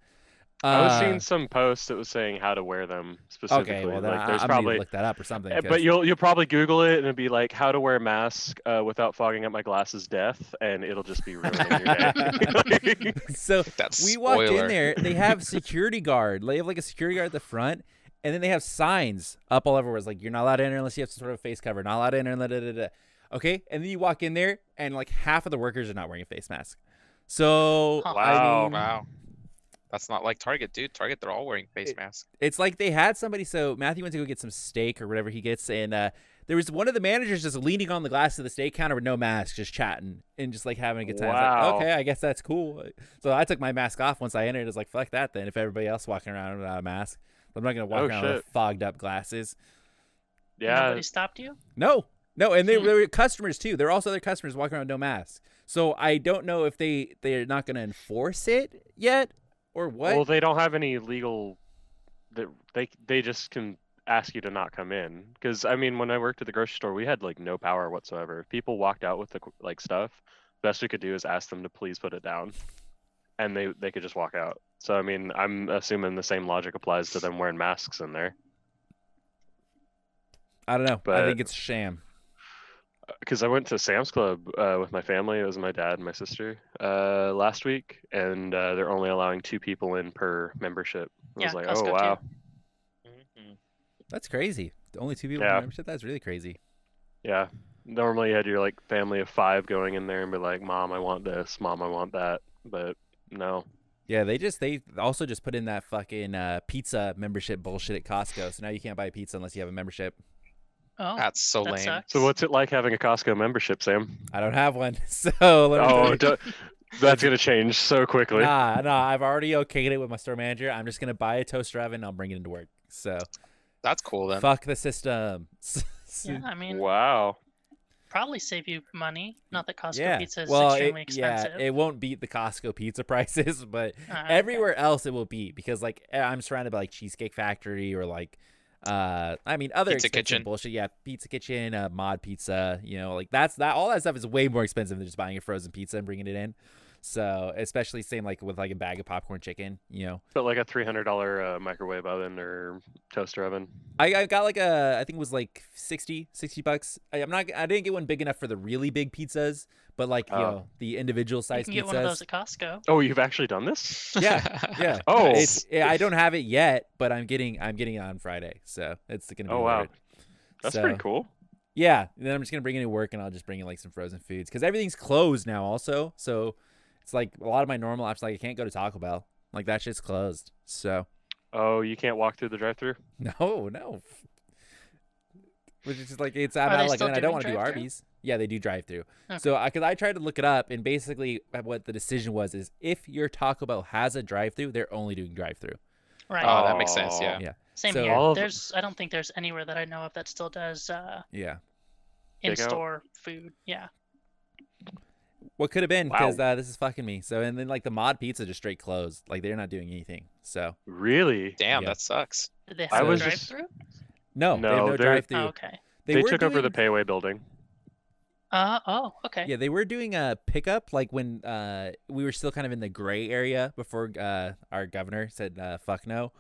I was Uh, seeing some posts that was saying how to wear them specifically. Okay, well then like, I, there's I'm probably, gonna look that up or something. Uh, 'cause- but you'll you'll probably Google it and it'll be like how to wear a mask uh, without fogging up my glasses, death, and it'll just be ruining your day. so That's we walked in there. They have security guard. They have like a security guard at the front, and then they have signs up all over. It's like you're not allowed to enter unless you have some sort of face cover. Not allowed to enter. Da, da, da, da. Okay, and then you walk in there, and like half of the workers are not wearing a face mask. So Huh. I Wow. mean, Wow. That's not like Target, dude. Target, they're all wearing face masks. it's like they had somebody. So Matthew went to go get some steak or whatever he gets, and uh, there was one of the managers just leaning on the glass of the steak counter with no mask, just chatting and just like having a good time. I was Wow. like, okay, I guess that's cool. So I took my mask off once I entered. It's like fuck that. Then if everybody else walking around without a mask, I'm not gonna walk Oh, around with fogged up glasses. yeah, Nobody stopped you. No, No, and they, Hmm. they were customers too. There are also other customers walking around with no mask. So I don't know if they they're not going to enforce it yet or what. Well, they don't have any legal. That they they just can ask you to not come in. Because I mean, when I worked at the grocery store, we had like no power whatsoever. If people walked out with the like stuff, best we could do is ask them to please put it down, and they they could just walk out. So I mean, I'm assuming the same logic applies to them wearing masks in there. I don't know. But, I think it's a sham. Because I went to Sam's Club uh, with my family. It was my dad and my sister uh, last week, and uh, they're only allowing two people in per membership. I Yeah, was like, Costco oh too. wow, Mhm. That's crazy. Only two people Yeah. in membership. That's really crazy. yeah. Normally you had your like family of five going in there and be like, "Mom, I want this. Mom, I want that." But no, Yeah, they just they also just put in that fucking uh, pizza membership bullshit at Costco. So now you can't buy pizza unless you have a membership. Oh, That's so that lame. sucks. so what's it like having a Costco membership, Sam? I don't have one, so let me Oh, do- that's gonna change so quickly. Nah, nah. I've already okayed it with my store manager. I'm just gonna buy a toaster oven. and I'll bring it into work. So That's cool then. fuck the system. Yeah, I mean, Wow. probably save you money. Not that Costco yeah. pizza is well, extremely it, expensive. yeah, it won't beat the Costco pizza prices, but okay. everywhere else it will be because like eh, I'm surrounded by like Cheesecake Factory or like uh I mean other Pizza Kitchen. bullshit. Yeah, Pizza Kitchen, uh, Mod Pizza. You know, like that's that all that stuff is way more expensive than just buying a frozen pizza and bringing it in. So especially same like with like a bag of popcorn chicken. You know, But like a three hundred dollar uh, microwave oven or toaster oven. I, I got like a I think it was like 60, 60 bucks. I, I'm not I didn't get one big enough for the really big pizzas, but like you Oh. know the individual size. you size can get one of those at Costco. Oh, you've actually done this? yeah, yeah. Oh. it's yeah, I don't have it yet, but I'm getting I'm getting it on Friday, so it's gonna be. Oh, wow. That's So, pretty cool. Yeah, and then I'm just gonna bring it to work, and I'll just bring in like some frozen foods because everything's closed now, also. So it's like a lot of my normal apps, like I can't go to Taco Bell, like that shit's closed. So Oh, you can't walk through the drive-through. no, no. Which is just like it's I'm Are like still and I don't want to do drive-thru? Arby's. Yeah, they do drive through. Okay. So I because I tried to look it up, and basically uh, what the decision was is if your Taco Bell has a drive through, they're only doing drive through. Right. Oh, that makes sense. Yeah. Yeah. Same so- here. There's I don't think there's anywhere that I know of that still does uh, Yeah. In-store food. Yeah. What could have been Wow. because uh, this is fucking me. So and then like the mod pizza just straight closed. Like they're not doing anything. So Really? Damn, Yeah. that sucks. Did they I have a was just- drive-through? no, they have No, no drive through. Oh, okay. They, were took over the Pei Wei building. Uh oh. Okay. Yeah, they were doing a pickup like when uh we were still kind of in the gray area before uh our governor said uh, fuck no.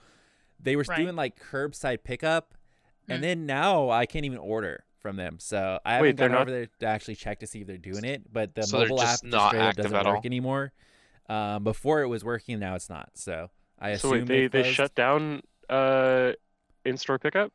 They were Right. doing like curbside pickup, and Mm. then now I can't even order from them. So I haven't Wait, gone not- over there to actually check to see if they're doing it. But the So mobile just app not straight active doesn't at work all? anymore. Um, before it was working, now it's not. So I So assume wait, they they shut down uh in-store pickup?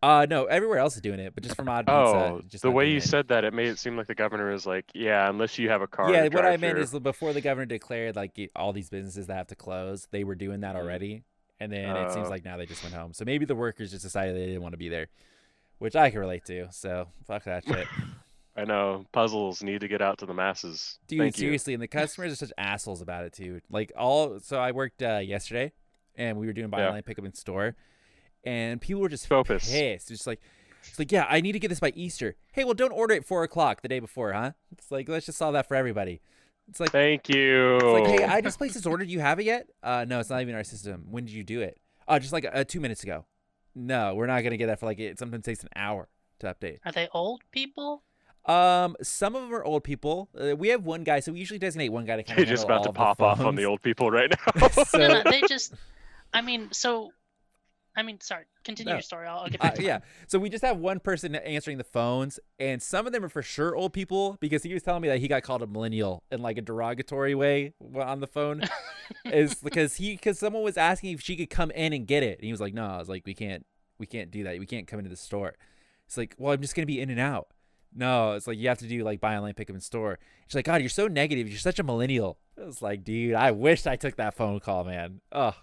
Uh, no, everywhere else is doing it, but just for mod pizza. Oh, just the way you it. said that, it made it seem like the governor was like, yeah, unless you have a car. Yeah, what I drive meant through." is before the governor declared like all these businesses that have to close, they were doing that Mhm. already, and then it seems Oh. like now they just went home. So maybe the workers just decided they didn't want to be there, which I can relate to. So fuck that shit, I know puzzles need to get out to the masses. dude. Thank you. seriously, and the customers are such assholes about it too. Like all, so I worked uh, yesterday, and we were doing buy Yeah. online pickup in store, and people were just Focus. pissed. It's like. It's like, yeah, I need to get this by Easter. Hey, well, don't order it four o'clock the day before, huh? It's like, let's just solve that for everybody. It's like, Thank you. It's like, hey, I just placed this order. Do you have it yet? Uh, no, it's not even in our system. When did you do it? Uh, just like uh, two minutes ago. No, we're not gonna get that for like it. Sometimes takes an hour to update. Are they old people? Um, some of them are old people. Uh, we have one guy, so we usually designate one guy to kind You're just about to pop off on the old people right now. so, no, no, they just. I mean, so. I mean, sorry. Continue No. your story. I'll, I'll get uh, back to yeah. So we just have one person answering the phones, and some of them are for sure old people because he was telling me that he got called a millennial in like a derogatory way on the phone. is because he because someone was asking if she could come in and get it, and he was like, "No." I was like, "We can't, we can't do that. We can't come into the store." It's like, "Well, I'm just gonna be in and out." No, it's like you have to do like buy online, pick up in store. She's like, "God, you're so negative. You're such a millennial." I was like, "Dude, I wish I took that phone call, man." Oh,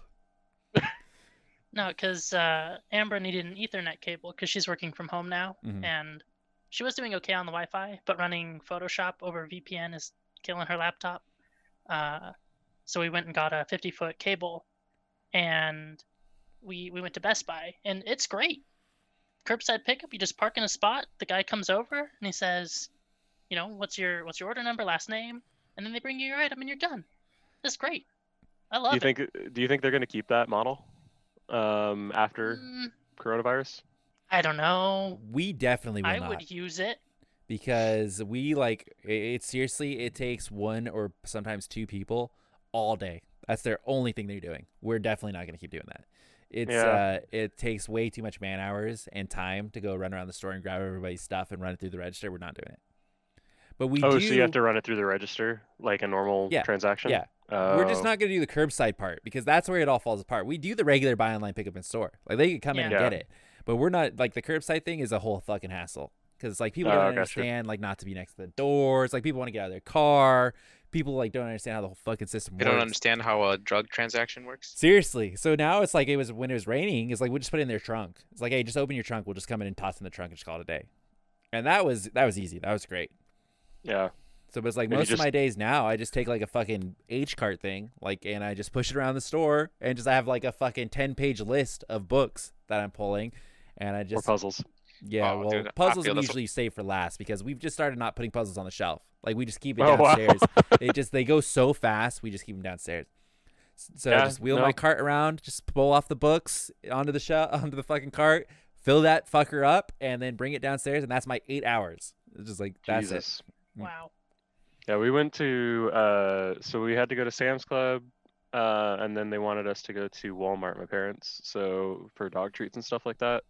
No, because uh, Amber needed an Ethernet cable because she's working from home now, Mhm. and she was doing okay on the Wi-Fi, but running Photoshop over VPN is killing her laptop. Uh, so we went and got a 50-foot cable, and we we went to Best Buy, and it's great. curbside pickup. You just park in a spot. The guy comes over and he says, you know, what's your what's your order number, last name, and then they bring you your item and you're done. That's great. I love Do you it. think do you think they're going to keep that model um, after Mm, coronavirus? I don't know. We definitely will I not would use it. because we like it, it. Seriously, it takes one or sometimes two people all day. That's their only thing they're doing. We're definitely not going to keep doing that. It's Yeah. uh, it takes way too much man hours and time to go run around the store and grab everybody's stuff and run it through the register. We're not doing it. But we oh, do. so you have to run it through the register like a normal Yeah, transaction? yeah. We're just Oh. not going to do the curbside part because that's where it all falls apart. We do the regular buy online pickup in store. Like they can come in and Yeah. get it, but we're not like the curbside thing is a whole fucking hassle because it's like people Oh, don't gotcha. understand like not to be next to the doors. Like people want to get out of their car. People like don't understand how the whole fucking system works. They works. don't understand how a drug transaction works. Seriously. So now it's like it was when it was raining. It's like we just put it in their trunk. It's like hey, just open your trunk. We'll just come in and toss in the trunk and just call it a day. And that was that was easy. That was great. Yeah. So, but it's like And you most of my days now, I just take like a fucking H cart thing, like, and I just push it around the store, and just I have like a fucking ten page list of books that I'm pulling, and I Or just puzzles. yeah, Oh, well, dude, puzzles feel we that's what- usually save for last because we've just started not putting puzzles on the shelf. Like we just keep it Oh, wow. downstairs. they just they go so fast, we just keep them downstairs. S- So I just wheel no. my cart around, just pull off the books onto the shelf, onto the fucking cart, fill that fucker up, and then bring it downstairs, and that's my eight hours. It's just like that's it. Jesus. Mm. Wow. Yeah, we went to uh so we had to go to Sam's Club uh and then they wanted us to go to Walmart, my parents, so for dog treats and stuff like that.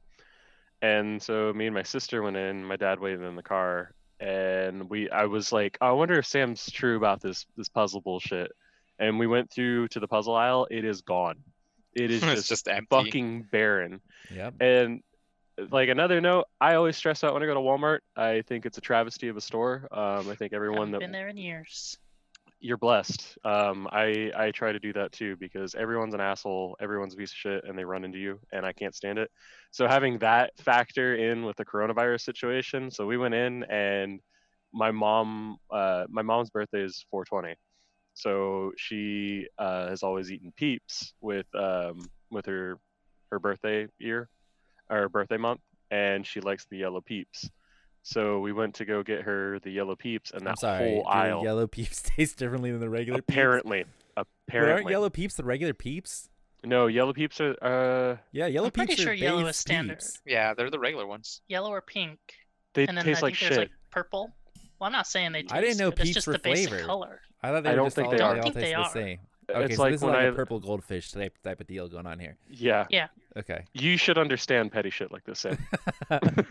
And so me and my sister went in, my dad waited in the car, and we I was like, I wonder if Sam's true about this this puzzle bullshit. And we went through to the puzzle aisle, it is gone. It is just, just empty. fucking barren. Yeah. And like another note, I always stress out when I go to Walmart. I think it's a travesty of a store. Um, I think everyone that been there in years. you're blessed. Um, I I try to do that too because everyone's an asshole, everyone's a piece of shit, and they run into you, and I can't stand it. So having that factor in with the coronavirus situation, so we went in and my mom, uh, my mom's birthday is 420, so she uh, has always eaten Peeps with um with her her birthday year or birthday month, and she likes the yellow Peeps. So we went to go get her the yellow Peeps, and I'm that sorry. whole do aisle. Yellow peeps taste differently than the regular peeps? Apparently, But apparently. aren't yellow peeps the regular peeps? No, yellow peeps are. Uh, Yeah, yellow I'm pretty peeps sure are yellow is standard. peeps. Yeah, they're the regular ones. Yellow or pink. they And then taste I like think there's like purple. Well, I'm not saying they taste I didn't know good, it's peeps just were the basic flavored. color. I thought they I were don't just think all, they they are. all I think taste they the are. same. Okay, it's so like this is when like I. a purple goldfish type type of deal going on here. Yeah. Yeah. Okay. You should understand petty shit like this, Sam.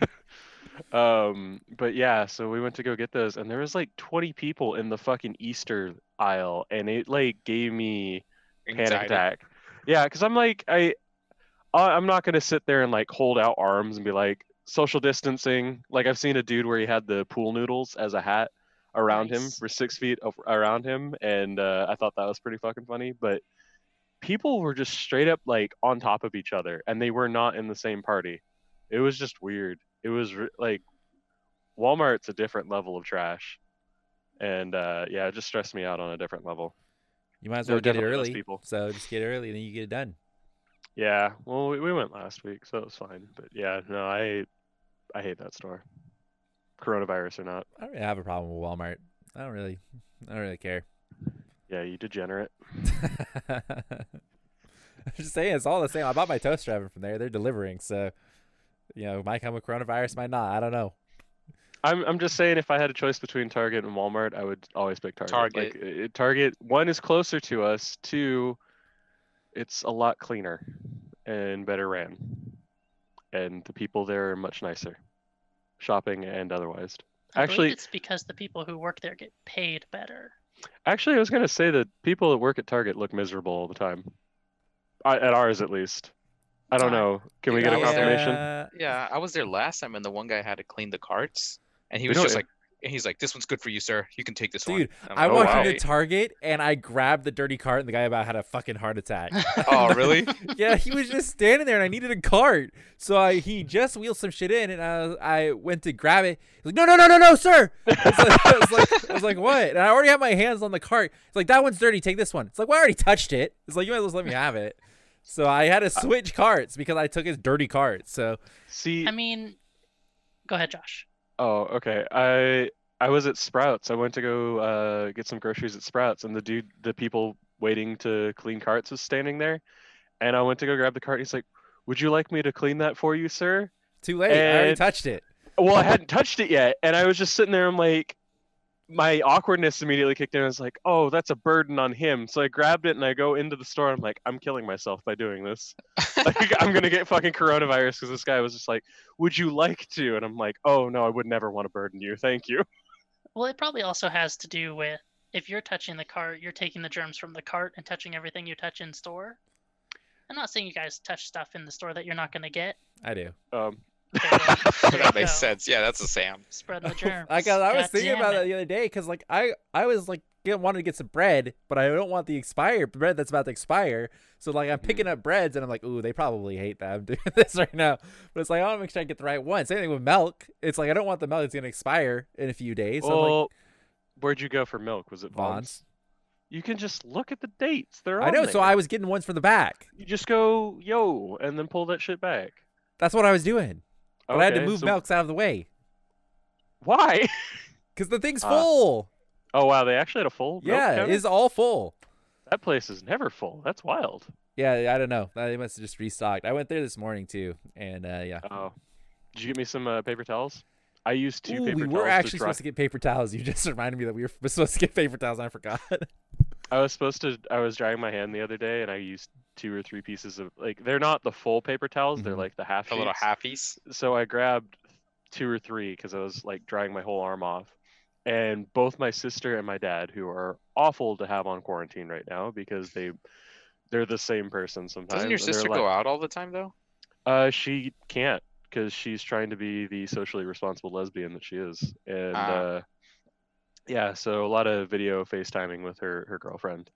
um, but yeah, so we went to go get those, and there was like 20 people in the fucking Easter aisle, and it like gave me panic attack. Yeah, because I'm like, I, I- I'm not gonna sit there and like hold out arms and be like social distancing. Like I've seen a dude where he had the pool noodles as a hat around him for six feet of, around him, and uh, I thought that was pretty fucking funny. But people were just straight up like on top of each other, and they were not in the same party. It was just weird. It was re- like Walmart's a different level of trash, and uh, yeah, it just stressed me out on a different level. You might as well get it early. people. So just get it early, and then you get it done. Yeah, well, we, we went last week, so it was fine. But yeah, no, I I hate that store. Coronavirus or not. I don't really have a problem with Walmart. I don't really, I don't really care. Yeah, you degenerate. I'm just saying, it's all the same. I bought my toaster oven from there. They're delivering, so you know, might come with coronavirus, might not. I don't know. I'm I'm just saying, if I had a choice between Target and Walmart, I would always pick Target. Target. Like, uh, Target, one is closer to us. Two, it's a lot cleaner and better ran, and the people there are much nicer, shopping and otherwise. I Actually- it's because the people who work there get paid better. Actually, I was gonna say that people that work at Target look miserable all the time. I, at ours, at least. I don't Uh, know. Can we get a confirmation? Yeah, Yeah, I was there last time, and the one guy had to clean the carts, and he was just like, and he's like, "This one's good for you, sir. You can take this Dude, one." I'm I like, Oh, walked wow. into Target and I grabbed the dirty cart, and the guy about had a fucking heart attack. Oh, really? yeah, he was just standing there, and I needed a cart, so I he just wheeled some shit in, and I I went to grab it. He's like, no, no, no, no, no, sir. I was, like, I was like, I was like, what? And I already have my hands on the cart. It's like that one's dirty. Take this one. It's like, well, I already touched it. It's like you might as well let me have it. So I had to uh, switch carts because I took his dirty cart. So See, I mean, go ahead, Josh. Oh, okay. I I was at Sprouts. I went to go uh, get some groceries at Sprouts, and the dude, the people waiting to clean carts was standing there, and I went to go grab the cart. And he's like, "Would you like me to clean that for you, sir?" too late. I already touched it. Well, I hadn't touched it yet, and I was just sitting there. I'm like, my awkwardness immediately kicked in. I was like, "Oh, that's a burden on him." So I grabbed it and I go into the store. I'm like, "I'm killing myself by doing this. Like, I'm gonna get fucking coronavirus because this guy was just like, "Would you like to?" And I'm like, "Oh no, I would never want to burden you. Thank you." Well, it probably also has to do with if you're touching the cart, you're taking the germs from the cart and touching everything you touch in store. I'm not saying you guys touch stuff in the store that you're not going to get. I do. Um, Okay, well, there you that makes go. sense. Yeah, that's a Sam. Spread the germs. I got. I was God thinking about it. that the other day because like I I was like get, wanted to get some bread, but I don't want the expired bread that's about to expire. So like I'm picking mm-hmm. up breads and I'm like, ooh, they probably hate that I'm doing this right now. But it's like I want to make sure I get the right one. Same thing with milk. It's like I don't want the milk that's gonna expire in a few days. So I'm like, well, where'd you go for milk? Was it Vaughn's? Vons. You can just look at the dates. They're I on know. So. I was getting ones from the back. You just go yo and then pull that shit back. That's what I was doing. But I had to move so milks out of the way Why? because the thing's Uh, full. oh wow, they actually had a full. yeah, it's all full. that place is never full. That's wild. Yeah, I don't know. They must have just restocked. I went there this morning too, and uh, yeah. Oh, did you get me some uh, paper towels? I used two Ooh, paper we towels. We were actually dry- supposed to get paper towels. You just reminded me that we were supposed to get paper towels. And I forgot. I was supposed to. I was drying my hand the other day, and I used two or three pieces of like. They're not the full paper towels. They're Mhm. like the half. A little sheets. halfies. so I grabbed two or three because I was like drying my whole arm off. And both my sister and my dad, who are awful to have on quarantine right now because they they're the same person sometimes. Doesn't your sister like- go out all the time though? Uh, she can't because she's trying to be the socially responsible lesbian that she is, and Ah. uh, yeah, so a lot of video FaceTiming with her her girlfriend.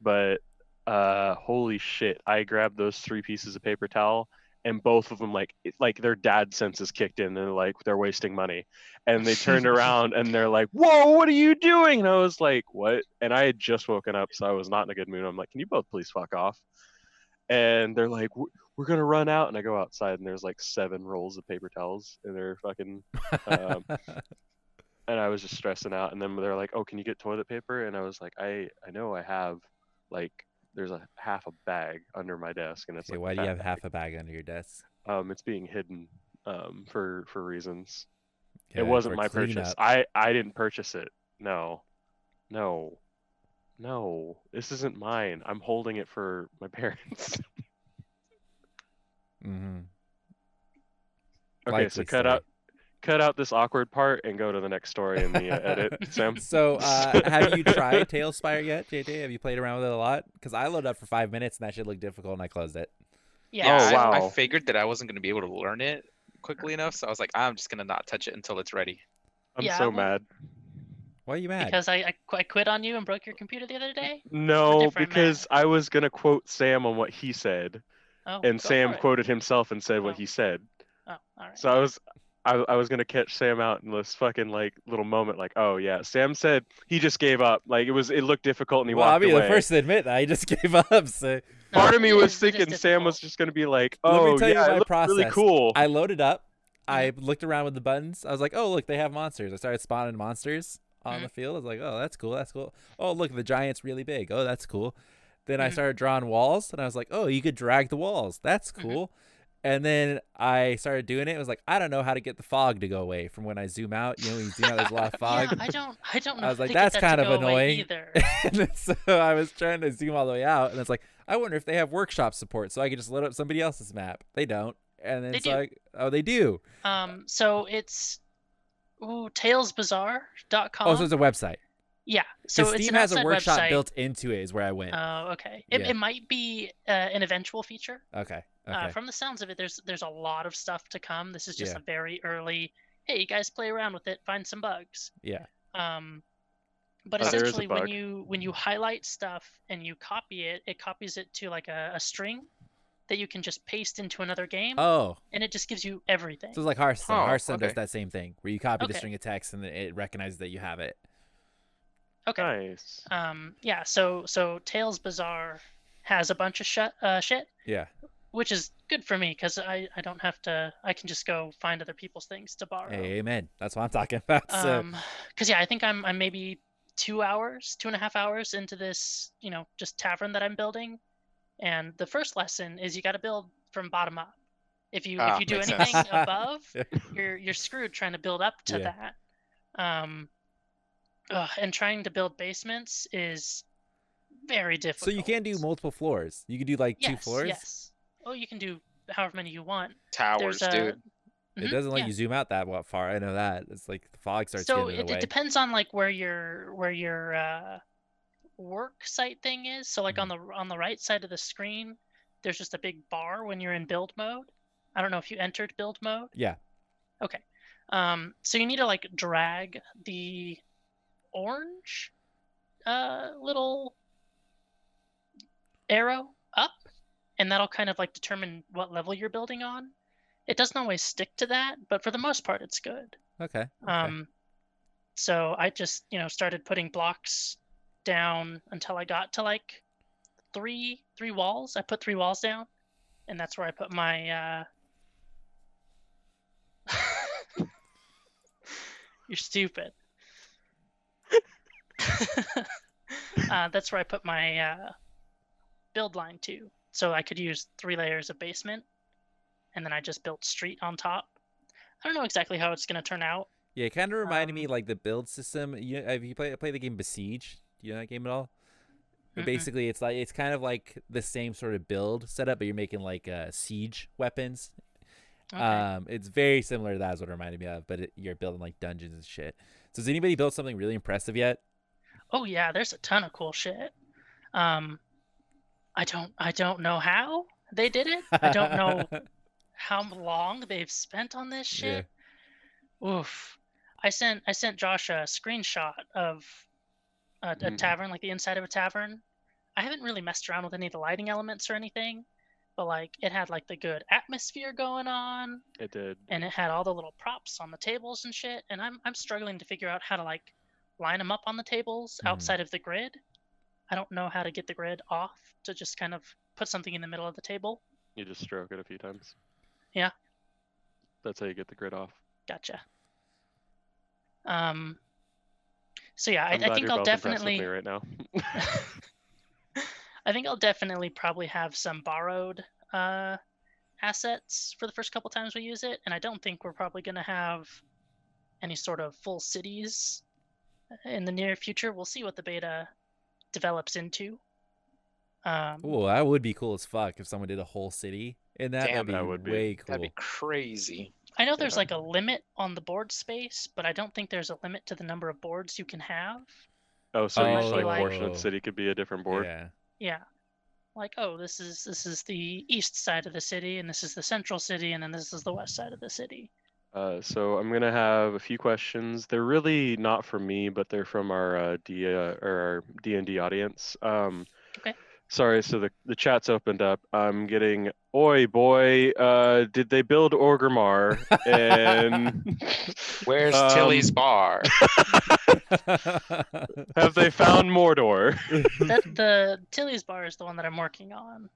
But uh, holy shit, I grabbed those three pieces of paper towel, and both of them like like their dad senses kicked in, and they're like they're wasting money, and they turned around and they're like, "Whoa, what are you doing?" And I was like, "What?" And I had just woken up, so I was not in a good mood. I'm like, "Can you both please fuck off?" And they're like, we're gonna run out and i go outside and there's like seven rolls of paper towels and they're fucking Um, and i was just stressing out and then they're like oh can you get toilet paper and i was like i i know i have like there's a half a bag under my desk and it's okay, like why do you have half a bag under your desk? um it's being hidden um for for reasons. Okay, it wasn't my purchase. up. i i didn't purchase it. No. No. No. This isn't mine. I'm holding it for my parents. Mm-hmm. okay so cut out cut out this awkward part and go to the next story in the uh, edit sam So, uh, have you tried TaleSpire yet, JJ? Have you played around with it a lot? Because I loaded up for five minutes and that shit looked difficult, and I closed it. Yeah. Yeah, Oh, I, I figured that I wasn't going to be able to learn it quickly enough, so I was like, I'm just going to not touch it until it's ready. i'm Yeah, so well- mad Why are you mad? Because I, I, I quit on you and broke your computer the other day. No, different because I was gonna quote Sam on what he said, Oh, and Sam quoted himself and said what Oh. he said. Oh, all right. So I was, I, I was gonna catch Sam out in this fucking like little moment, like, oh yeah, Sam said he just gave up. Like it was, it looked difficult, and he well, I walked mean, away. the first to admit that he just gave up. So Part of me was is- it is thinking Sam was just gonna be like, Let me oh tell you yeah, my it looked really cool. I loaded up. I looked around with the buttons. I was like, oh look, they have monsters. I started spawning monsters on Mhm. the field. I was like, oh that's cool, that's cool. Oh look, the giant's really big. Oh that's cool. Then I Mhm. started drawing walls, and I was like, oh, you could drag the walls. That's Mhm. cool. And then I started doing it. It was like, I don't know how to get the fog to go away from when I zoom out. You know, when you zoom out, there's a lot of fog. Yeah, I don't. I don't know. I was like, that's that kind of annoying. Either. and so I was trying to zoom all the way out, and it's like, I wonder if they have workshop support, so I could just load up somebody else's map. They don't. And then They so do. I, oh, they do. Um. So it's. Ooh, talesbazaar.com. Oh, so it's a website. yeah. So Steam has a workshop website. built into it. Is where I went. Oh, okay. It, Yeah. it might be uh, an eventual feature. okay. Okay. Uh, from the sounds of it, there's there's a lot of stuff to come. This is just Yeah. a very early. Hey, you guys play around with it, find some bugs. yeah. Um, but Oh, there is a essentially, when you when you highlight stuff and you copy it, it copies it to like a, a string that you can just paste into another game, Oh, and it just gives you everything. so it's like Hearthstone. Oh, Hearthstone does that same thing, where you copy the string of text and it recognizes that you have it. okay. Nice. Um, yeah. So so Tales Bazaar has a bunch of shut, uh, shit, Yeah. Which is good for me because I, I don't have to. I can just go find other people's things to borrow. Amen. That's what I'm talking about. So Um, because yeah, I think I'm I'm maybe two hours, two and a half hours into this, you know, just tavern that I'm building, and the first lesson is you got to build from bottom up. If you Ah, if you do anything sense. above, you're you're screwed trying to build up to Yeah. that. Um, ugh, and trying to build basements is very difficult so you can do multiple floors. You can do like two floors. Yes. Oh, you can do however many you want. Towers, a, dude. It Mhm, doesn't let yeah. you zoom out that far. I know that. It's like the fog starts so getting it, the it depends on like where your where your uh, work site thing is so like on Mm-hmm. the on the right side of the screen there's just a big bar when you're in build mode i don't know if you entered build mode Yeah. okay um so you need to like drag the orange uh little arrow up and that'll kind of like determine what level you're building on it doesn't always stick to that but for the most part it's good Okay. okay. um, so I just, you know, started putting blocks down until I got to like three three walls. I put three walls down, and that's where I put my. Uh... You're stupid. uh, that's where I put my uh, build line to, so I could use three layers of basement, and then I just built street on top. I don't know exactly how it's gonna turn out. Yeah, it kind of reminded me um, like the build system. You have you play play the game Besiege? Do you know that game at all? Mm-mm. basically, it's like it's kind of like the same sort of build setup, but you're making like uh, siege weapons. Okay. Um, it's very similar to that. Is what it reminded me of, but it, you're building like dungeons and shit. So has anybody built something really impressive yet? Oh yeah, there's a ton of cool shit. Um, I don't I don't know how they did it. I don't know how long they've spent on this Yeah. shit. Oof. I sent I sent Josh a screenshot of a, a Mhm. tavern, like the inside of a tavern. I haven't really messed around with any of the lighting elements or anything, but like it had like the good atmosphere going on, It did. and it had all the little props on the tables and shit. And I'm I'm struggling to figure out how to like line them up on the tables Mhm. outside of the grid. I don't know how to get the grid off to just kind of put something in the middle of the table. You just stroke it a few times. Yeah. That's how you get the grid off. Gotcha. Um. So yeah, I, I think I'll both impressed with definitely. me right now. I think I'll definitely probably have some borrowed uh, assets for the first couple times we use it, and I don't think we're probably going to have any sort of full cities in the near future. We'll see what the beta develops into. Um, Ooh, that would be cool as fuck if someone did a whole city in that. Damn, that'd be that would be- way cool. That'd be crazy. I know there's yeah. like a limit on the board space, but I don't think there's a limit to the number of boards you can have. oh, so might each like like- portion of the city could be a different board. Yeah. Yeah. Like, oh, this is this is the east side of the city, and this is the central city, and then this is the west side of the city. Uh, so I'm gonna have a few questions. They're really not from me, but they're from our uh, D uh, or our D and D audience. Um, Okay. Sorry, so the the chat's opened up. I'm getting, oi boy, uh, did they build Orgrimmar? And Where's Um, Tilly's bar? have they found Mordor? That the Tilly's bar is the one that I'm working on.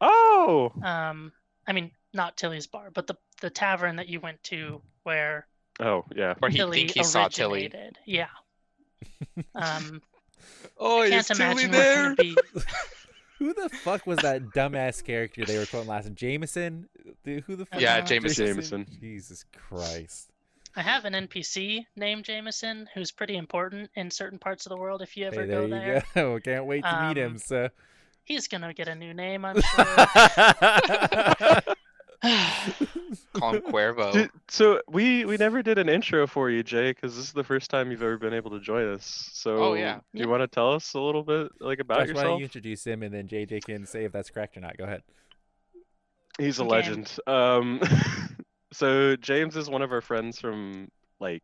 Oh, Um, I mean, not Tilly's bar, but the the tavern that you went to where oh yeah. Where he Tilly think he saw Tilly. originated. Yeah. Um, Oh, I can't imagine we're gonna be. Who the fuck was that dumbass character they were quoting last time? Jameson? Dude, Who the fuck? Yeah, Jameson. Jameson. Jesus Christ. I have an NPC named Jameson who's pretty important in certain parts of the world. If you ever Hey, there go you there, go. Can't wait to meet him. Um, So. he's gonna get a new name, I'm sure. Call him Cuervo. Did, so we we never did an intro for you, Jay, because this is the first time you've ever been able to join us. So oh, yeah. do Yeah. you want to tell us a little bit like about Josh, why don't you introduce him and then JJ can say if that's correct or not. Go ahead. He's a Okay. legend. Um, so James is one of our friends from like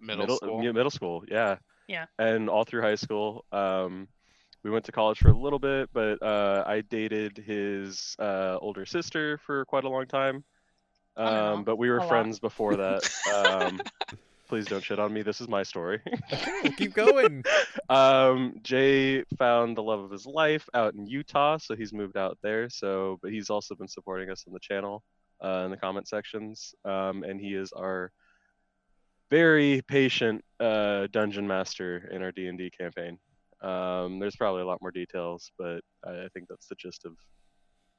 middle, school. yeah, middle school, yeah. Yeah. And all through high school. Um, we went to college for a little bit, but uh, I dated his uh, older sister for quite a long time. I don't know, Um, but we were a lot. friends before that. Um, please don't shit on me. This is my story. Keep going. um, Jay found the love of his life out in Utah, so he's moved out there. So, but he's also been supporting us on the channel, uh, in the comment sections, um, and he is our very patient uh, dungeon master in our D and D campaign. Um, there's probably a lot more details, but I, I think that's the gist of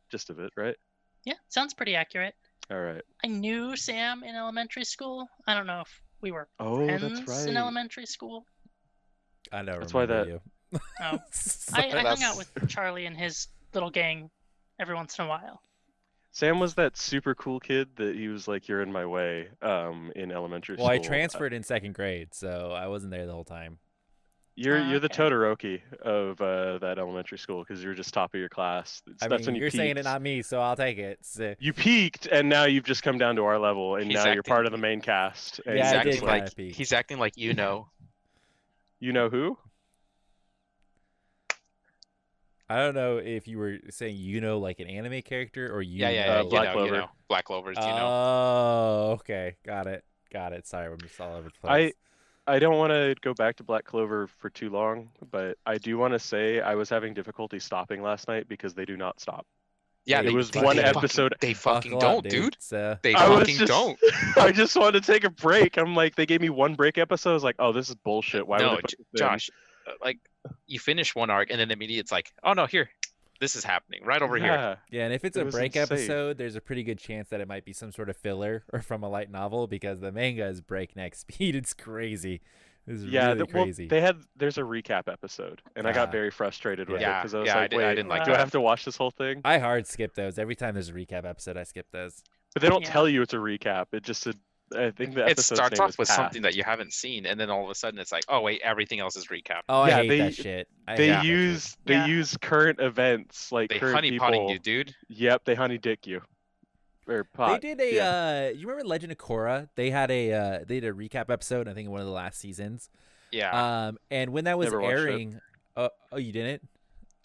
gist of it, right? Yeah, sounds pretty accurate. All right. I knew Sam in elementary school. I don't know if we were Oh, friends that's in elementary school. I know. That's why that- you. Oh, I, I hung out with Charlie and his little gang every once in a while. Sam was that super cool kid that he was like, "You're in my way," um, in elementary well, school. Well, I transferred in second grade, so I wasn't there the whole time. You're Ah, you're the okay. Todoroki of uh, that elementary school because you're just top of your class. It's- I That's mean, when you you're saying it, not me, so I'll take it. So, You peaked, and now you've just come down to our level, and He's now you're part of the main cast. and Yeah, he's I you're did just acting like peek. he's acting like you know. you know who? I don't know if you were saying you know like an anime character or you. Yeah, yeah, know- yeah. Uh, you Black know, Clover. you know. Black Clovers, you know. Oh, okay, got it, got it. Sorry, I'm just all over the I place. I don't want to go back to Black Clover for too long, but I do want to say I was having difficulty stopping last night because they do not stop. Yeah, It they, was they- one they fucking- episode- they fucking Buckle up, don't, dude. So, They I fucking just- don't. I just wanted to take a break. I'm like, they gave me one break episode. I was like, oh, this is bullshit. Why no, would they J- Josh, uh, like you finish one arc and then immediately it's like, oh no, here, this is happening right over here. Yeah. yeah, and if it's It a break insane. episode, there's a pretty good chance that it might be some sort of filler or from a light novel because the manga is breakneck speed. It's crazy. It's Yeah, really th- well, crazy. they had there's a recap episode, and I got very frustrated with it because I was yeah, I like, did- I wait, didn't like do I have to watch this whole thing? I hard skip those every time there's a recap episode. I skip those. But they don't Yeah. tell you it's a recap. It just a, I think the It starts off with Path. something that you haven't seen, and then all of a sudden it's like, oh wait, everything else is recap. Oh, Yeah, I hate they- that shit. I They hate that shit. use they Yeah. use current events like They current honey people. potting you, dude. Yep, they honey dick you. Or pot. They did a. yeah. uh You remember Legend of Korra? They had a. uh They did a recap episode. I think in one of the last seasons. Yeah. Um, and when that was Never airing, uh, oh, you didn't?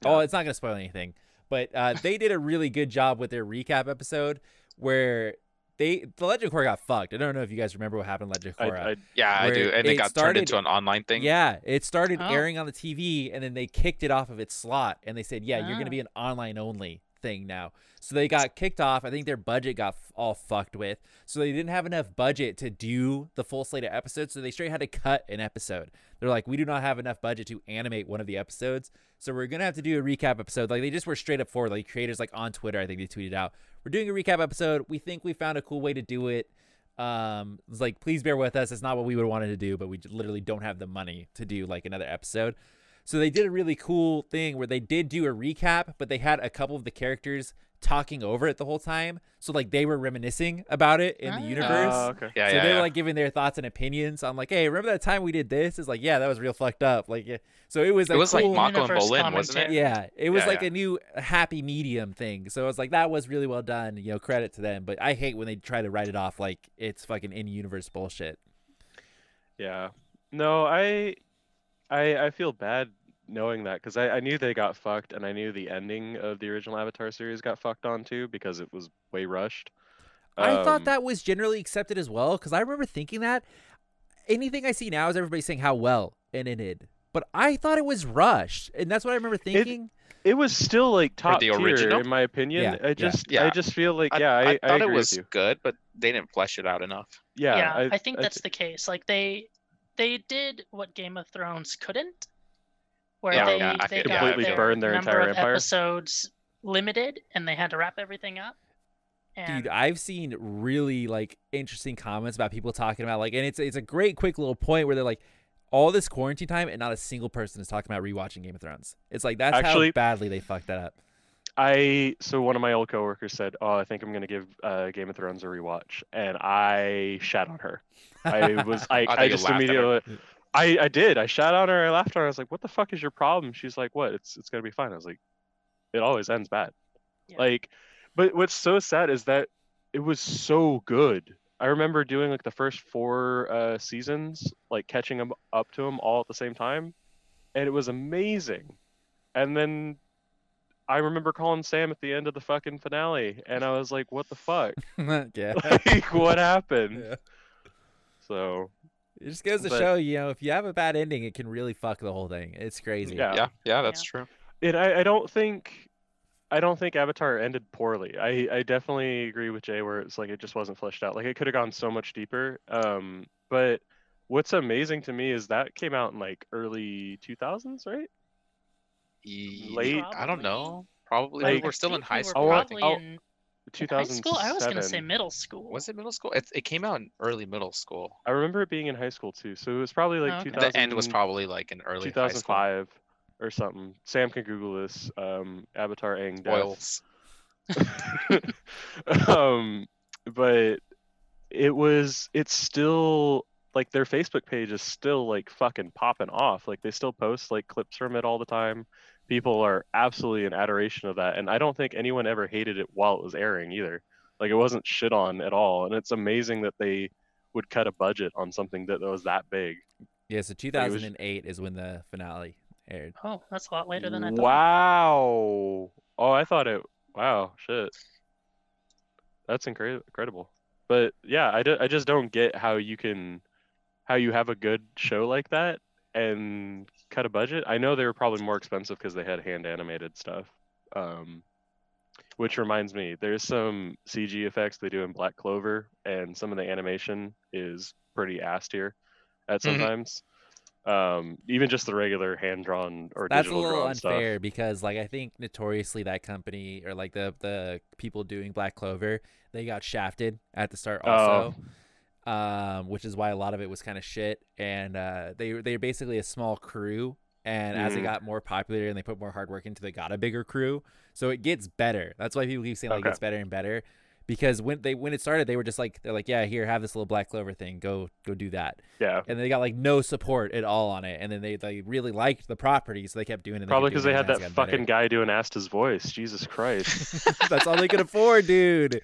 No. Oh, it's not gonna spoil anything. But uh, they did a really good job with their recap episode where they the Legend of Korra got fucked. I don't know if you guys remember what happened in Legend of I, yeah, I do. And it it got started- turned into an online thing. Yeah, it started Oh. airing on the TV, and then they kicked it off of its slot, and they said, "Yeah, you're Ah. gonna be an online only thing now." So they got kicked off. I think their budget got f- all fucked with, so they didn't have enough budget to do the full slate of episodes. So they straight had to cut an episode. They're like, "We do not have enough budget to animate one of the episodes, so we're gonna have to do a recap episode." Like they just were straight up forward. Like creators, like on Twitter, I think they tweeted out, "We're doing a recap episode. We think we found a cool way to do it." um it's like please bear with us it's not what we would wanted to do but we literally don't have the money to do like another episode so they did a really cool thing where they did do a recap but they had a couple of the characters talking over it the whole time so like they were reminiscing about it in Ah. the universe Oh, okay. Yeah, so yeah, they were yeah. like giving their thoughts and opinions i'm like hey remember that time we did this it's like yeah that was real fucked up like yeah. so it was it a was like cool, Mako and Bolin, wasn't it? yeah, it was Yeah, like yeah. a new happy medium thing. So it's like that was really well done. You know, credit to them. But I hate when they try to write it off like it's fucking in universe bullshit. Yeah. No, I, I, I feel bad knowing that because I, I knew they got fucked, and I knew the ending of the original Avatar series got fucked on too because it was way rushed. I thought Um, that was generally accepted as well because I remember thinking that. Anything I see now is everybody saying how well and it ended, but I thought it was rushed, and that's what I remember thinking. it was still like top the tier original? in my opinion. Yeah, yeah. I just, Yeah. I just feel like, I, yeah, I, I thought agree it was with you. good, but they didn't flesh it out enough. Yeah, Yeah, I, think I that's thi- the case. Like they they did what Game of Thrones couldn't, where Yeah, they yeah, they got Completely their burned their number entire of empire. episodes limited, and they had to wrap everything up. And Dude, I've seen really like interesting comments about people talking about like, and it's it's a great quick little point where they're like, all this quarantine time and not a single person is talking about rewatching Game of Thrones. It's like that's Actually- how badly they fucked that up. I so one of my old coworkers said, "Oh, I think I'm gonna give uh, Game of Thrones a rewatch," and I shat on her. I was, I, I I just laughed at her. immediately, I, I did. I shat on her. I laughed at her. I was like, "What the fuck is your problem?" She's like, "What? It's, it's gonna be fine." I was like, "It always ends bad." Yeah. Like, but what's so sad is that it was so good. I remember doing like the first four uh, seasons, like catching them up to them all at the same time, and it was amazing. And then I remember calling Sam at the end of the fucking finale, and I was like, "What the fuck? yeah. like, what happened?" Yeah. So, It just goes to But- show, you know, if you have a bad ending, it can really fuck the whole thing. It's crazy. Yeah. Yeah, yeah, that's true. it I, I don't think I don't think Avatar ended poorly. I, I definitely agree with Jay where it's like it just wasn't fleshed out. Like it could have gone so much deeper. Um, but what's amazing to me is that came out in like early 2000s, right? Ye- Late- I don't know. Probably Like- we're still in high we school. Oh, I- Probably oh, in, in high school. I was gonna say middle school. Was it middle school? It, it came out in early middle school. I remember it being in high school too. So it was probably like Oh, okay. 2000, The end was probably like in early high school. 2005 or something. Sam can Google this. Um, Avatar Aang death. Spoils. um, but it was it's still like their Facebook page is still like fucking popping off. Like they still post like clips from it all the time. People are absolutely in adoration of that, and I don't think anyone ever hated it while it was airing either. Like it wasn't shit on at all, and it's amazing that they would cut a budget on something that was that big. Yeah, so was- 2008 is when the finale aired. Oh, that's a lot later than I thought. Wow. Oh, I thought it. Wow, shit. That's incre- incredible. But yeah, I, d- I just don't get how you can, how you have a good show like that and cut a budget. I know they were probably more expensive because they had hand animated stuff. Um, which reminds me, there's some CG effects they do in Black Clover, and some of the animation is pretty ass tier at Mhm. sometimes. Um, even just the regular hand drawn or That's a little drawn stuff. unfair because, like, I think notoriously that company or like the the people doing Black Clover, they got shafted at the start Oh. Um, which is why a lot of it was kind of shit. And uh, they they're basically a small crew, and as they Mhm. got more popular and they put more hard work into, they got a bigger crew. So it gets better. That's why people keep saying like Okay. it gets better and better. Because when they when it started, they were just like they're like, yeah, here, have this little Black Clover thing. Go go do that Yeah, and they got like no support at all on it. And then they they really liked the property, so they kept doing it. probably because because they had that fucking guy doing Asta's voice. Jesus Christ. That's all they could afford, dude.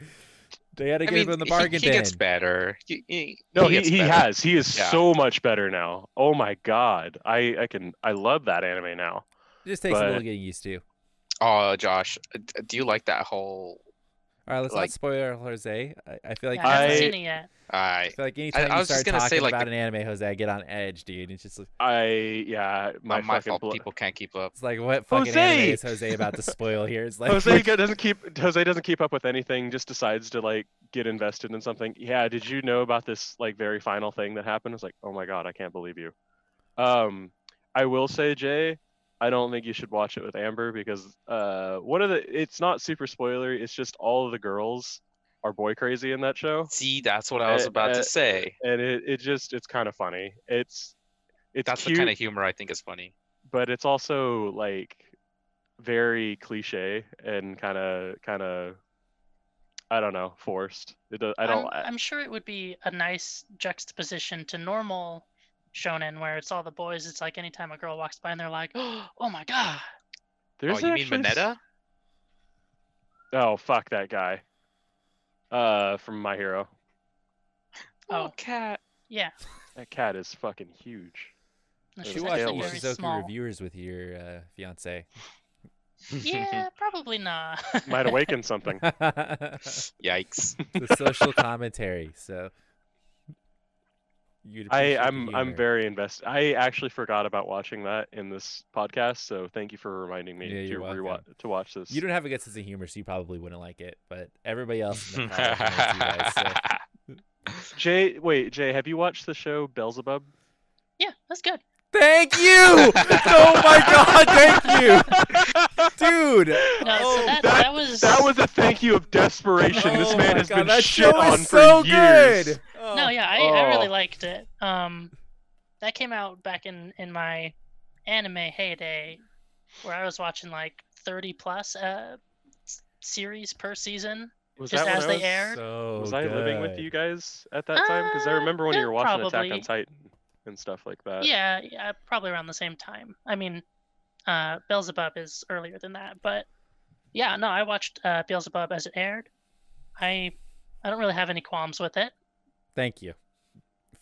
They had to I give mean, him the bargain he, gets better. He, he, No, he, gets he better. has. He is Yeah. so much better now. Oh my god. I I can I love that anime now. It just takes a little getting used to. Oh, Josh, do you like that whole? All right, let's Like- not spoil Jose. I, I feel like Yeah, I haven't seen it yet. I I feel like anytime I you was just start gonna talking say, like, about the- an anime, Jose, I get on edge, dude. It's just like- I yeah, my, my, my fucking fault. blo- People can't keep up. it's like what fucking anime is Jose about to spoil here? It's like Jose go- doesn't keep Jose doesn't keep up with anything. Just decides to like get invested in something. Yeah, did you know about this like very final thing that happened? It's like, oh my god, I can't believe you. Um, I will say, Jay, I don't think you should watch it with Amber because uh, one of the it's not super spoilery. It's just all of the girls are boy crazy in that show, See, that's what I was Uh, about uh, to say. and it, it just it's kind of funny. It's it's That's cute, the kind of humor I think is funny. but it's also like very cliche and kind of kind of I don't know forced. It does, I don't. I'm, I'm sure it would be a nice juxtaposition to normal shonen where it's all the boys. It's like anytime a girl walks by and they're like, "Oh my god!" there's oh, you mean actually s- Mineta? Oh fuck that guy. Uh, from My Hero. Oh. cat. Yeah, That cat is fucking huge. no, You you she's watch watch actually the Taylor. very Ishuzoku small. reviewers with your uh, fiance. Yeah, probably not. Might awaken something. Yikes. The social commentary. So you'd I, I'm I'm very invested. I actually forgot about watching that in this podcast, so thank you for reminding me Yeah, to you're rewatch to watch this. You don't have a good sense of humor, so you probably wouldn't like it. But everybody else in the you guys, so- Jay, wait, Jay, have you watched the show Beelzebub? yeah, that's good. Thank you! oh my god, thank you, dude! No, Oh, so that, that- that was That was a thank you of desperation. this Oh man has God, been that shit show on is for so years. good. Oh. no, yeah, I, I really Oh. liked it. Um, that came out back in in my anime heyday, where I was watching like thirty plus uh series per season. Was Just that as I they was, aired? So Was I living with you guys at that time? Because I Uh, remember when you were watching Attack on Titan and stuff like that. yeah, yeah, probably around the same time. I mean, uh, Beelzebub is earlier than that, but yeah, no, I watched uh, Beelzebub as it aired. I I don't really have any qualms with it. Thank you.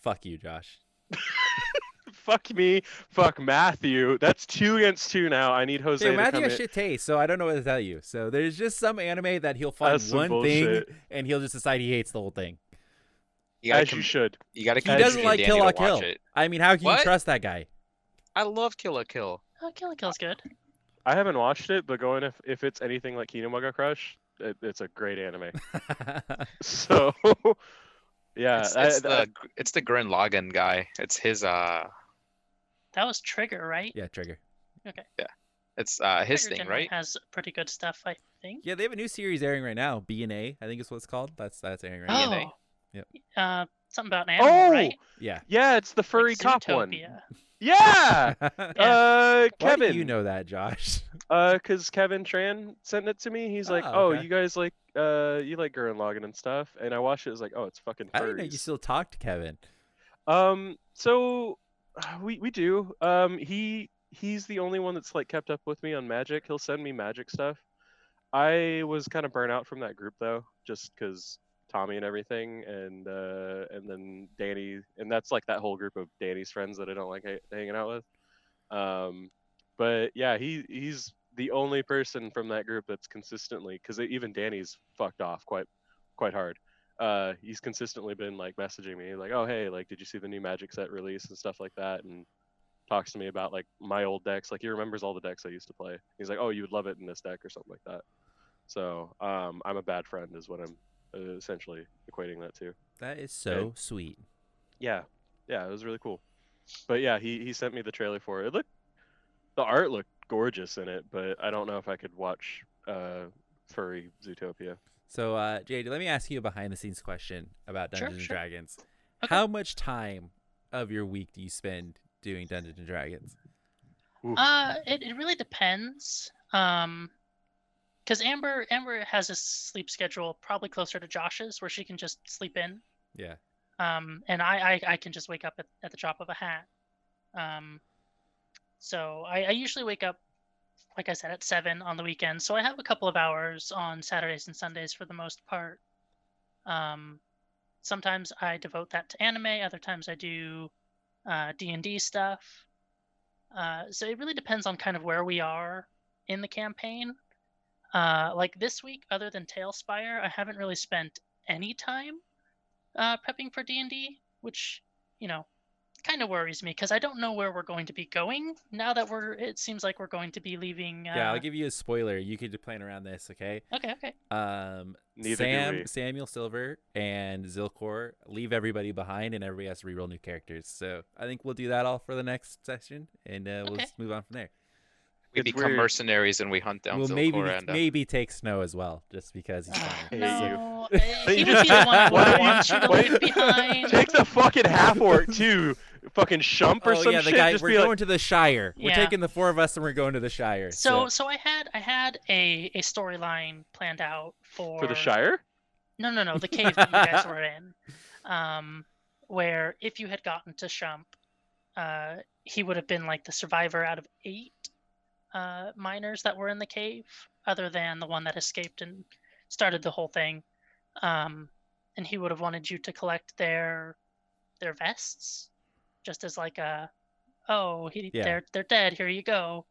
Fuck you, Josh. fuck me, fuck Matthew. That's two against two now. I need Jose Hey, to Matthew come has in. shit taste, so I don't know what to tell you. So there's just some anime that he'll find That's some one thing and he'll just decide he hates the whole thing. You gotta, As you should. you gotta He doesn't like Danny Kill to la Kill. it. I mean, how can you trust that guy? I love Kill la Kill. Oh, Kill la Kill's good. I haven't watched it, but going if if it's anything like Kinemanga Crush, it, it's a great anime. So, yeah, it's, it's I- the it's the Gurren Lagann guy. It's his uh, That was Trigger, right? yeah, Trigger. Okay. Yeah, it's uh his Trigger thing, right? Has pretty good stuff, I think. Yeah, they have a new series airing right now. B and A, I think is what it's called. That's that's airing right now. BNA. Yep. Uh, something about an animal, oh, right? Yeah. yeah, it's the Like furry cop one. Zootopia. Yeah. Uh, Kevin. do you know that, Josh? Uh, cause Kevin Tran sent it to me. He's like, Oh, "Oh, okay. you guys like uh, you like Gurren Lagann and stuff." And I watched it. it was like, "Oh, it's fucking I didn't know you still talk to Kevin. Um, so we we do. Um, he he's the only one that's like kept up with me on Magic. He'll send me Magic stuff. I was kind of burnt out from that group though, just because Tommy and everything, and uh, and then Danny, and that's like that whole group of Danny's friends that I don't like ha- hanging out with. Um, but yeah, he he's the only person from that group that's consistently because even Danny's fucked off quite quite hard. Uh he's consistently been like messaging me like oh hey like did you see the new magic set release and stuff like that? and talks to me about like my old decks. Like he remembers all the decks i used to play. He's like oh you would love it in this deck or something like that. So um i'm a bad friend is what i'm uh, essentially equating that to That is so sweet. yeah yeah it was really cool but yeah he he sent me the trailer for it it looked the art looked gorgeous in it but i don't know if i could watch uh furry zootopia So, uh, JD, let me ask you a behind the scenes question about Dungeons sure. and Dragons. Okay. How much time of your week do you spend doing Dungeons and Dragons? Oof. Uh, it, it really depends. Um, because Amber Amber has a sleep schedule probably closer to Josh's, where she can just sleep in. Yeah. Um, and I I, I can just wake up at, at the drop of a hat. Um, so I, I usually wake up, like I said, at seven on the weekend. So I have a couple of hours on Saturdays and Sundays for the most part. Um, sometimes I devote that to anime. Other times I do uh, D and D stuff. Uh, so it really depends on kind of where we are in the campaign. Uh, like this week, other than TaleSpire, I haven't really spent any time uh, prepping for D and D, which you know kind of worries me because I don't know where we're going to be going now that we're. It seems like we're going to be leaving. Uh, Yeah, I'll give you a spoiler. You could plan around this, okay? Okay, okay. Um, Neither do Sam, we. Samuel Silver, and Zilkor leave everybody behind, and everybody has to reroll new characters. So I think we'll do that all for the next session, and uh, we'll Okay. just move on from there. We become weird. mercenaries and we hunt down we'll maybe and uh, maybe take Snow as well, just because he's Uh, funny. hate you. no, he would be the one I Why would don't you- want you to why- behind. Take the fucking half orc too. Fucking shump or oh some yeah, the shit. guy. Just We're be going like, to the Shire. We're taking the four of us, and we're going to the Shire. So, so I had I had a a storyline planned out for for the Shire. No, no, no, the cave that you guys were in. Um, where if you had gotten to Shump, uh, he would have been like the survivor out of eight uh, miners that were in the cave, other than the one that escaped and started the whole thing. Um, and he would have wanted you to collect their their vests, just as like a, oh, he, Yeah. they're they're dead. Here you go.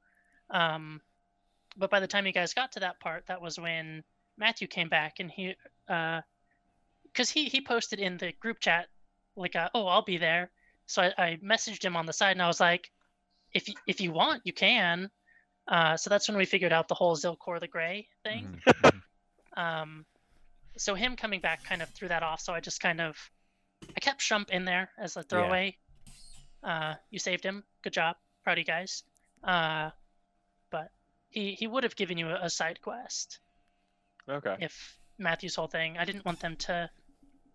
Um, but by the time you guys got to that part, that was when Matthew came back and he, because he he posted in the group chat like, uh, oh, I'll be there. So I, I messaged him on the side and I was like, if you, if you want, you can. Uh, so that's when we figured out the whole Zilkor the Gray thing. Mhm, mhm. Um, so him coming back kind of threw that off. So I just kind of, I kept Shump in there as a throwaway. Uh, you saved him. Good job. Proud of you guys. Uh, but he he would have given you a, a side quest Okay. if Matthew's whole thing. I didn't want them to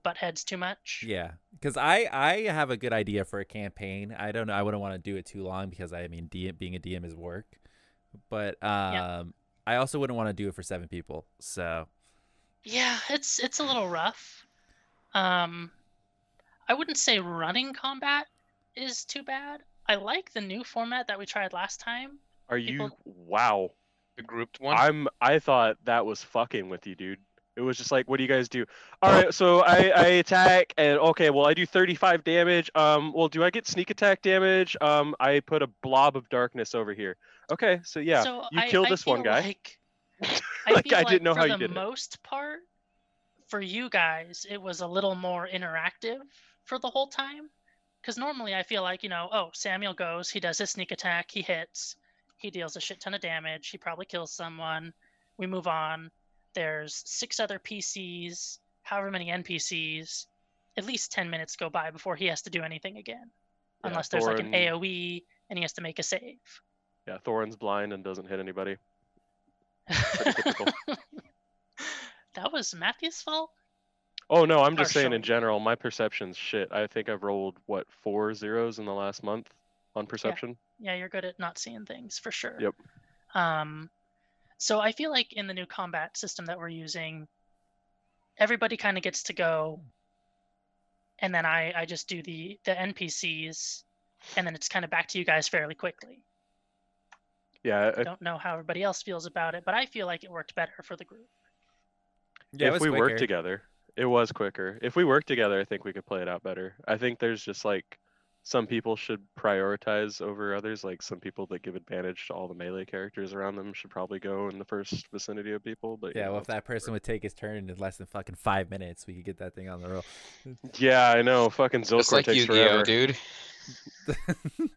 butt heads too much. Yeah, because I I have a good idea for a campaign. I don't know. I wouldn't want to do it too long because I mean, DM, being a DM is work. But um, Yeah. I also wouldn't want to do it for seven people. So Yeah, it's it's a little rough. Um, I wouldn't say running combat is too bad. I like the new format that we tried last time. Are you? Wow. the grouped one. I'm. I thought that was fucking with you, dude. It was just like, what do you guys do? All right, so I, I attack and okay, well I do 35 damage. Um, well, do I get sneak attack damage? Um, I put a blob of darkness over here. Okay, so yeah, so you I, kill I this one guy. Like, Like, feel I didn't know how you did it. For the most part, for you guys, it was a little more interactive for the whole time. Because normally I feel like, you know, oh, Samuel goes, he does his sneak attack, he hits, he deals a shit ton of damage, he probably kills someone, we move on. There's six other PCs, however many NPCs. At least 10 minutes go by before he has to do anything again. Yeah, Unless there's like an AoE and he has to make a save. Yeah, Thorin's blind and doesn't hit anybody. that was Matthew's fault? Oh no, I'm just saying in general, my perception's shit. I think I've rolled what four zeros in the last month on perception. yeah, you're good at not seeing things for sure. Yep. Um, so I feel like in the new combat system that we're using, everybody kind of gets to go, and then I I just do the the NPCs, and then it's kind of back to you guys fairly quickly. Yeah, I I- don't know how everybody else feels about it, but I feel like it worked better for the group. Yeah, if was we work quicker. together, it was quicker. If we work together, I think we could play it out better. I think there's just like some people should prioritize over others. Like some people that give advantage to all the melee characters around them should probably go in the first vicinity of people. But you Yeah, know, well, if that person would take his turn in less than fucking five minutes, we could get that thing on the roll. yeah, I know. Fucking Just Zilkor like takes Yu-Gi-Oh, forever. dude.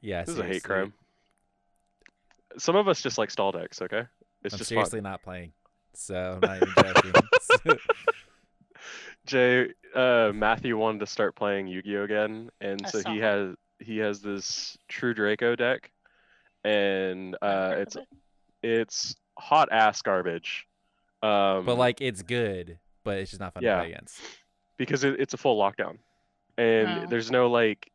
yeah, This is a hate crime. Some of us just like stall decks. Okay, it's I'm just seriously fun. not playing, so I'm not even joking. Jay, uh, Matthew wanted to start playing Yu-Gi-Oh again, and I so he that. has he has this True Draco deck, and uh, it's it. it's hot ass garbage. Um, but like, it's good, but it's just not fun Yeah. to play against. because it, it's a full lockdown, and Oh. there's no like.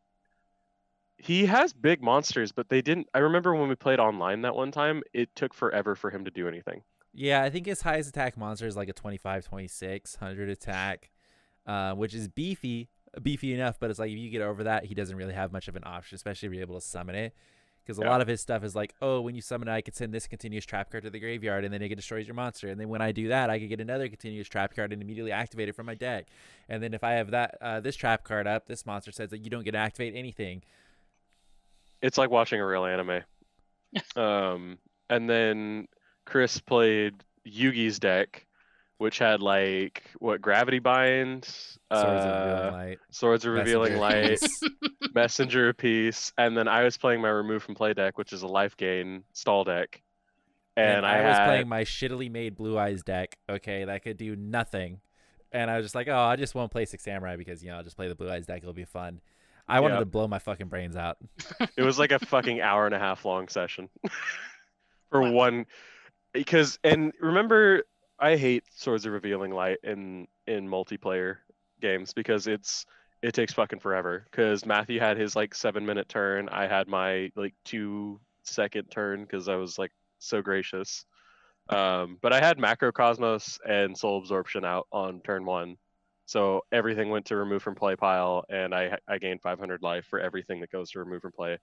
He has big monsters, but they didn't. I remember when we played online that one time, it took forever for him to do anything. Yeah, I think his highest attack monster is like a 25, 26, 100 attack, uh, which is beefy, beefy enough. But it's like if you get over that, he doesn't really have much of an option, especially if you're able to summon it. Because a Yeah. lot of his stuff is like, oh, when you summon it, I could send this continuous trap card to the graveyard, and then it destroys your monster. And then when I do that, I could get another continuous trap card and immediately activate it from my deck. And then if I have that uh, this trap card up, this monster says that you don't get to activate anything. it's like watching a real anime. um, and then Chris played Yugi's deck, which had like what gravity bind, Swords of Revealing uh, Light, swords of revealing Messenger light, Piece. messenger of peace, and then I was playing my remove from play deck, which is a life gain stall deck. And, I, was had, playing my shittily made Blue Eyes deck. Okay, that could do nothing, and I was just like, oh, I just won't play Six Samurai because you know I'll just play the Blue Eyes deck. It'll be fun. I wanted Yeah. to blow my fucking brains out. it was like a fucking hour and a half long session for Wow. one because and remember i hate swords of revealing light in in multiplayer games because it's it takes fucking forever. Because matthew had his like seven minute turn. I had my like two second turn because i was like so gracious. Um but i had macrocosmos and soul absorption out on turn one. So everything went to remove from play pile and i i gained 500 life for everything that goes to remove from play.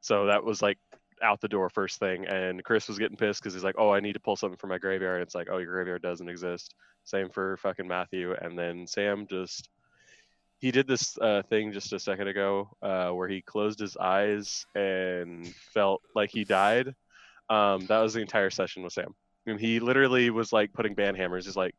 So that was like out the door first thing. And Chris was getting pissed because he's like, "Oh, I need to pull something from my graveyard." And it's like, "Oh, your graveyard doesn't exist." Same for fucking Matthew. And then Sam just he did this uh, thing just a second ago uh, where he closed his eyes and felt like he died. Um, that was the entire session with Sam. And he literally was like putting band hammers. He's like,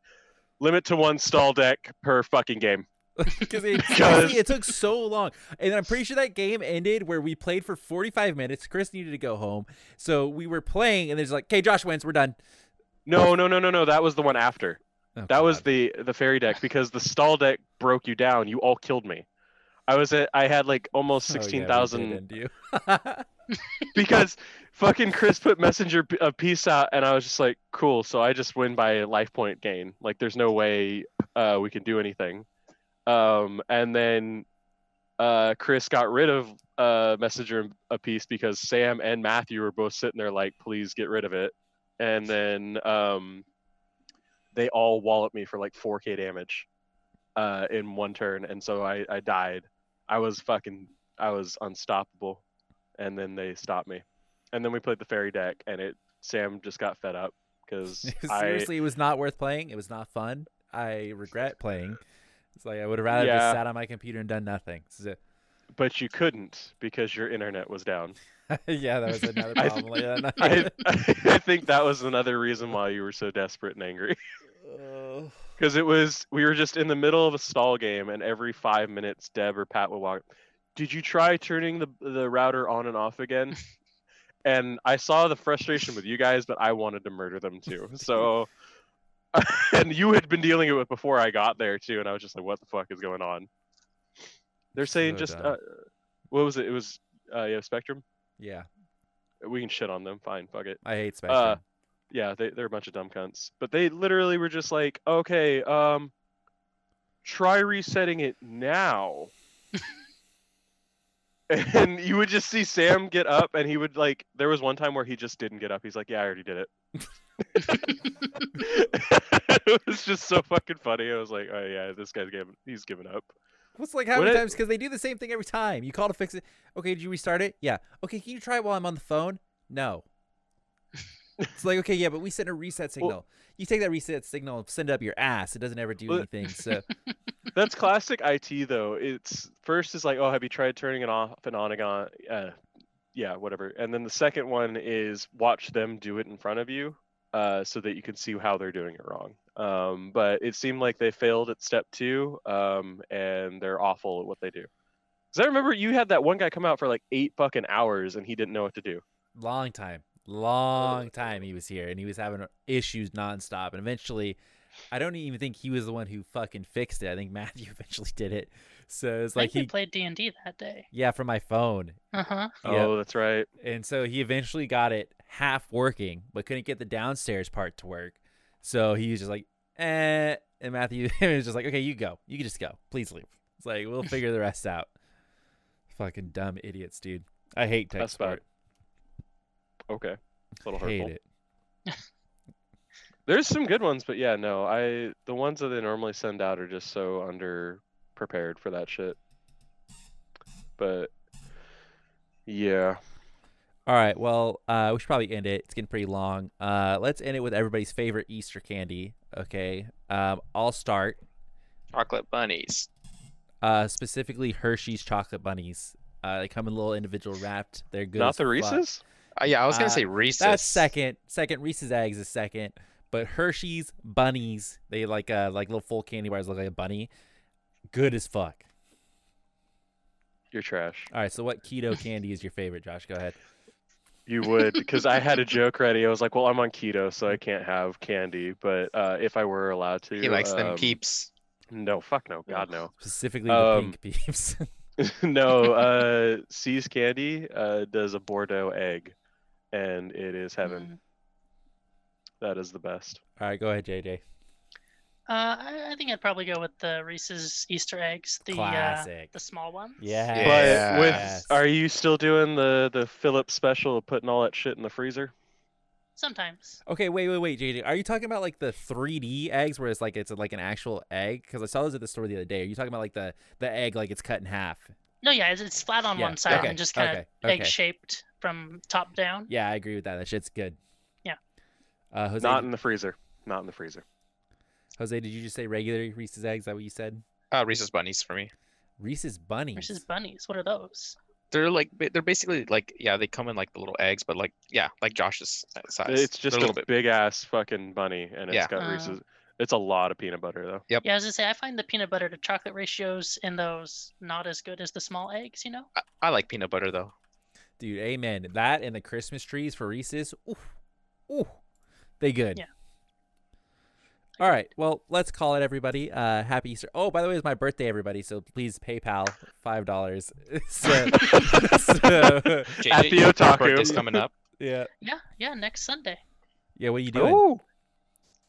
limit to one stall deck per fucking game. Because it, it took so long, and I'm pretty sure that game ended where we played for 45 minutes. Chris needed to go home, so we were playing, and there's like, "Okay, Josh wins. We're done." No, no, no, no, no. That was the one after. Oh, That was the the fairy deck because the stall deck broke you down. You all killed me. I was at I had like almost Oh, yeah, sixteen did thousand end you. because fucking Chris put messenger p- a peace out and I was just like cool. So I just win by a life point gain. Like there's no way uh, we can do anything. Um, and then uh, Chris got rid of uh, messenger a peace because Sam and Matthew were both sitting there like please get rid of it. And then um, they all walloped me for like 4k damage uh, in one turn, and so I, I died. I was fucking I was unstoppable, and then they stopped me, and then we played the fairy deck, and it Sam just got fed up because I Seriously, it was not worth playing. It was not fun. I regret playing. It's like I would have rather Yeah. just sat on my computer and done nothing. So- but you couldn't because your internet was down. yeah, that was another problem later that I. I think that was another reason why you were so desperate and angry. because it was we were just in the middle of a stall game, and every five minutes, Deb or Pat would walk. Did you try turning the the router on and off again? and I saw the frustration with you guys, but I wanted to murder them too. So, and you had been dealing it with before I got there too, and I was just like, "What the fuck is going on?" They're saying So just uh, what was it? It was uh, yeah, Spectrum. Yeah, We can shit on them. Fine, fuck it. I hate Spectrum. Yeah, they they're a bunch of dumb cunts. But they literally were just like, okay, um, try resetting it now. and you would just see Sam get up, and he would like. There was one time where he just didn't get up. He's like, yeah, I already did it. it was just so fucking funny. I was like, oh yeah, this guy's giving, he's giving up. What's like how What many it- times? Because they do the same thing every time. You call to fix it. Okay, did you restart it? Yeah. Okay, can you try it while I'm on the phone? No. it's like okay, yeah, but we sent a reset signal. you take that reset signal and send it up your ass. It doesn't ever do Well- anything. So That's classic IT though. It's first is like, oh, have you tried turning it off and on again? Uh, yeah, whatever. And then the second one is watch them do it in front of you, uh, so that you can see how they're doing it wrong. Um, but it seemed like they failed at step two, um, and they're awful at what they do. Cause I remember you had that one guy come out for like eight fucking hours and he didn't know what to do. long time, long time he was here, and he was having issues nonstop. And eventually, I don't even think he was the one who fucking fixed it. I think Matthew eventually did it. So it's I like think he, played D and D that day. yeah, from my phone. Uh huh. Yeah. Oh, that's right. And so he eventually got it half working, but couldn't get the downstairs part to work. So he was just like, eh. And Matthew was just like, okay, you go. You can just go. Please leave. It's like, we'll figure the rest out. Fucking dumb idiots, dude. I hate tech That's bad. support. Okay. A little Hate hurtful. it. There's some good ones, but yeah, no, I the ones that they normally send out are just so under prepared for that shit. But yeah, All right. Well, uh, we should probably end it. It's getting pretty long. Uh, let's end it with everybody's favorite Easter candy. Okay. Um, I'll start. Chocolate bunnies. Uh, specifically Hershey's chocolate bunnies. Uh, they come in little individual wrapped. They're good. not the. Reese's. Uh, yeah, I was gonna Uh, say Reese's. That's second. Second Reese's eggs is second. But Hershey's bunnies, they like uh like little full candy bars look like a bunny. Good as fuck. You're trash. All right, so what keto candy is your favorite, Josh? Go ahead. You would because I had a joke ready. I was like, well, I'm on keto, so I can't have candy. But uh, if I were allowed to, He likes them um, peeps. No, fuck no, God no, Specifically the Um, pink peeps. no. Uh, See's Candy uh, does a Bordeaux egg, and it is heaven. Mm. That is the best. All right, go ahead, JJ. Uh, I, I think I'd probably go with the Reese's Easter eggs, the uh, Classic. the small ones. Yeah. But with, are you still doing the the Phillips special of putting all that shit in the freezer? Sometimes. Okay, wait, wait, wait, JJ. Are you talking about like the 3D eggs where it's like it's like an actual egg? Because I saw those at the store the other day. Are you talking about like the the egg like it's cut in half? No, yeah, it's, it's flat on Yeah, one side okay, and just kind okay, of okay. egg shaped from top down. Yeah, I agree with that. That shit's good. Yeah. Uh, Jose, Not in the freezer. Not in the freezer. Jose, did you just say regular Reese's eggs? Is that what you said? Uh, Reese's bunnies for me. Reese's bunnies. Reese's bunnies. What are those? They're like they're basically like yeah they come in like the little eggs but like yeah like Josh's size. It's just They're a, a little bit big ass fucking bunny, and it's Yeah. got Uh. Reese's. It's a lot of peanut butter though. Yep. Yeah, I was gonna say I find the peanut butter to chocolate ratios in those not as good as the small eggs. You know. I, I like peanut butter though. Dude, amen. That and the Christmas trees for Reese's. Ooh, ooh, they good. Yeah. All right. Well, let's call it, everybody. Uh, happy Easter. Oh, by the way, it's my birthday, everybody. So please PayPal five dollars. so, so, JJ, At the Otaku. is coming up. yeah, Yeah, yeah. Next Sunday. yeah. What are you doing? Oh,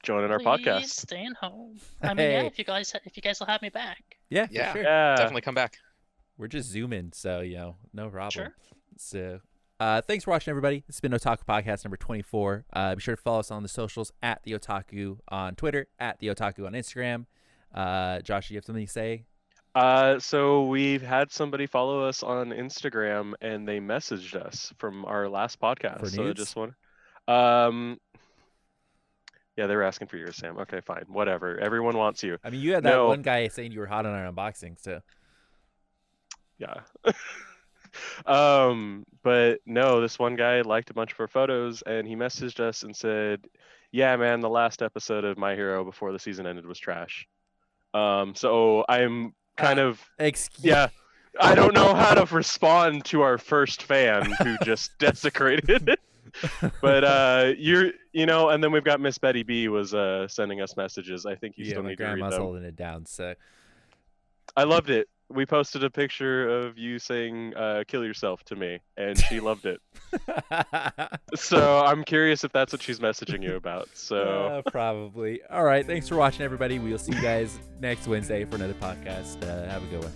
joining our Please podcast. Staying home. I mean, yeah. If you guys, if you guys will have me back. Yeah, Yeah. sure. Yeah, Definitely come back. We're just zooming, so you know, no problem. Sure. So, uh, thanks for watching, everybody. This has been Otaku Podcast number 24. Uh, be sure to follow us on the socials at the Otaku on Twitter, at the Otaku on Instagram. Uh, Josh, you have something to say? Uh, so we've had somebody follow us on Instagram, and they messaged us from our last podcast. So I just want, um, yeah, they were asking for yours, Sam. Okay, fine, whatever. Everyone wants you. I mean, you had that No. one guy saying you were hot on our unboxing, so Yeah. um, but no, this one guy liked a bunch of our photos and he messaged us and said, "Yeah, man, the last episode of My Hero before the season ended was trash." Um, so I'm kind Uh, of Excuse. yeah. I don't know how to respond to our first fan who just desecrated it. But uh, you're, you know, and then we've got Miss Betty B was uh, sending us messages. I think you yeah, still my need to read grandma's them. holding it down. So I loved it. We posted a picture of you saying uh, "kill yourself" to me, and she loved it. So I'm curious if that's what she's messaging you about. So Uh, probably. All right. Thanks for watching, everybody. We'll see you guys next Wednesday for another podcast. Uh, have a good one.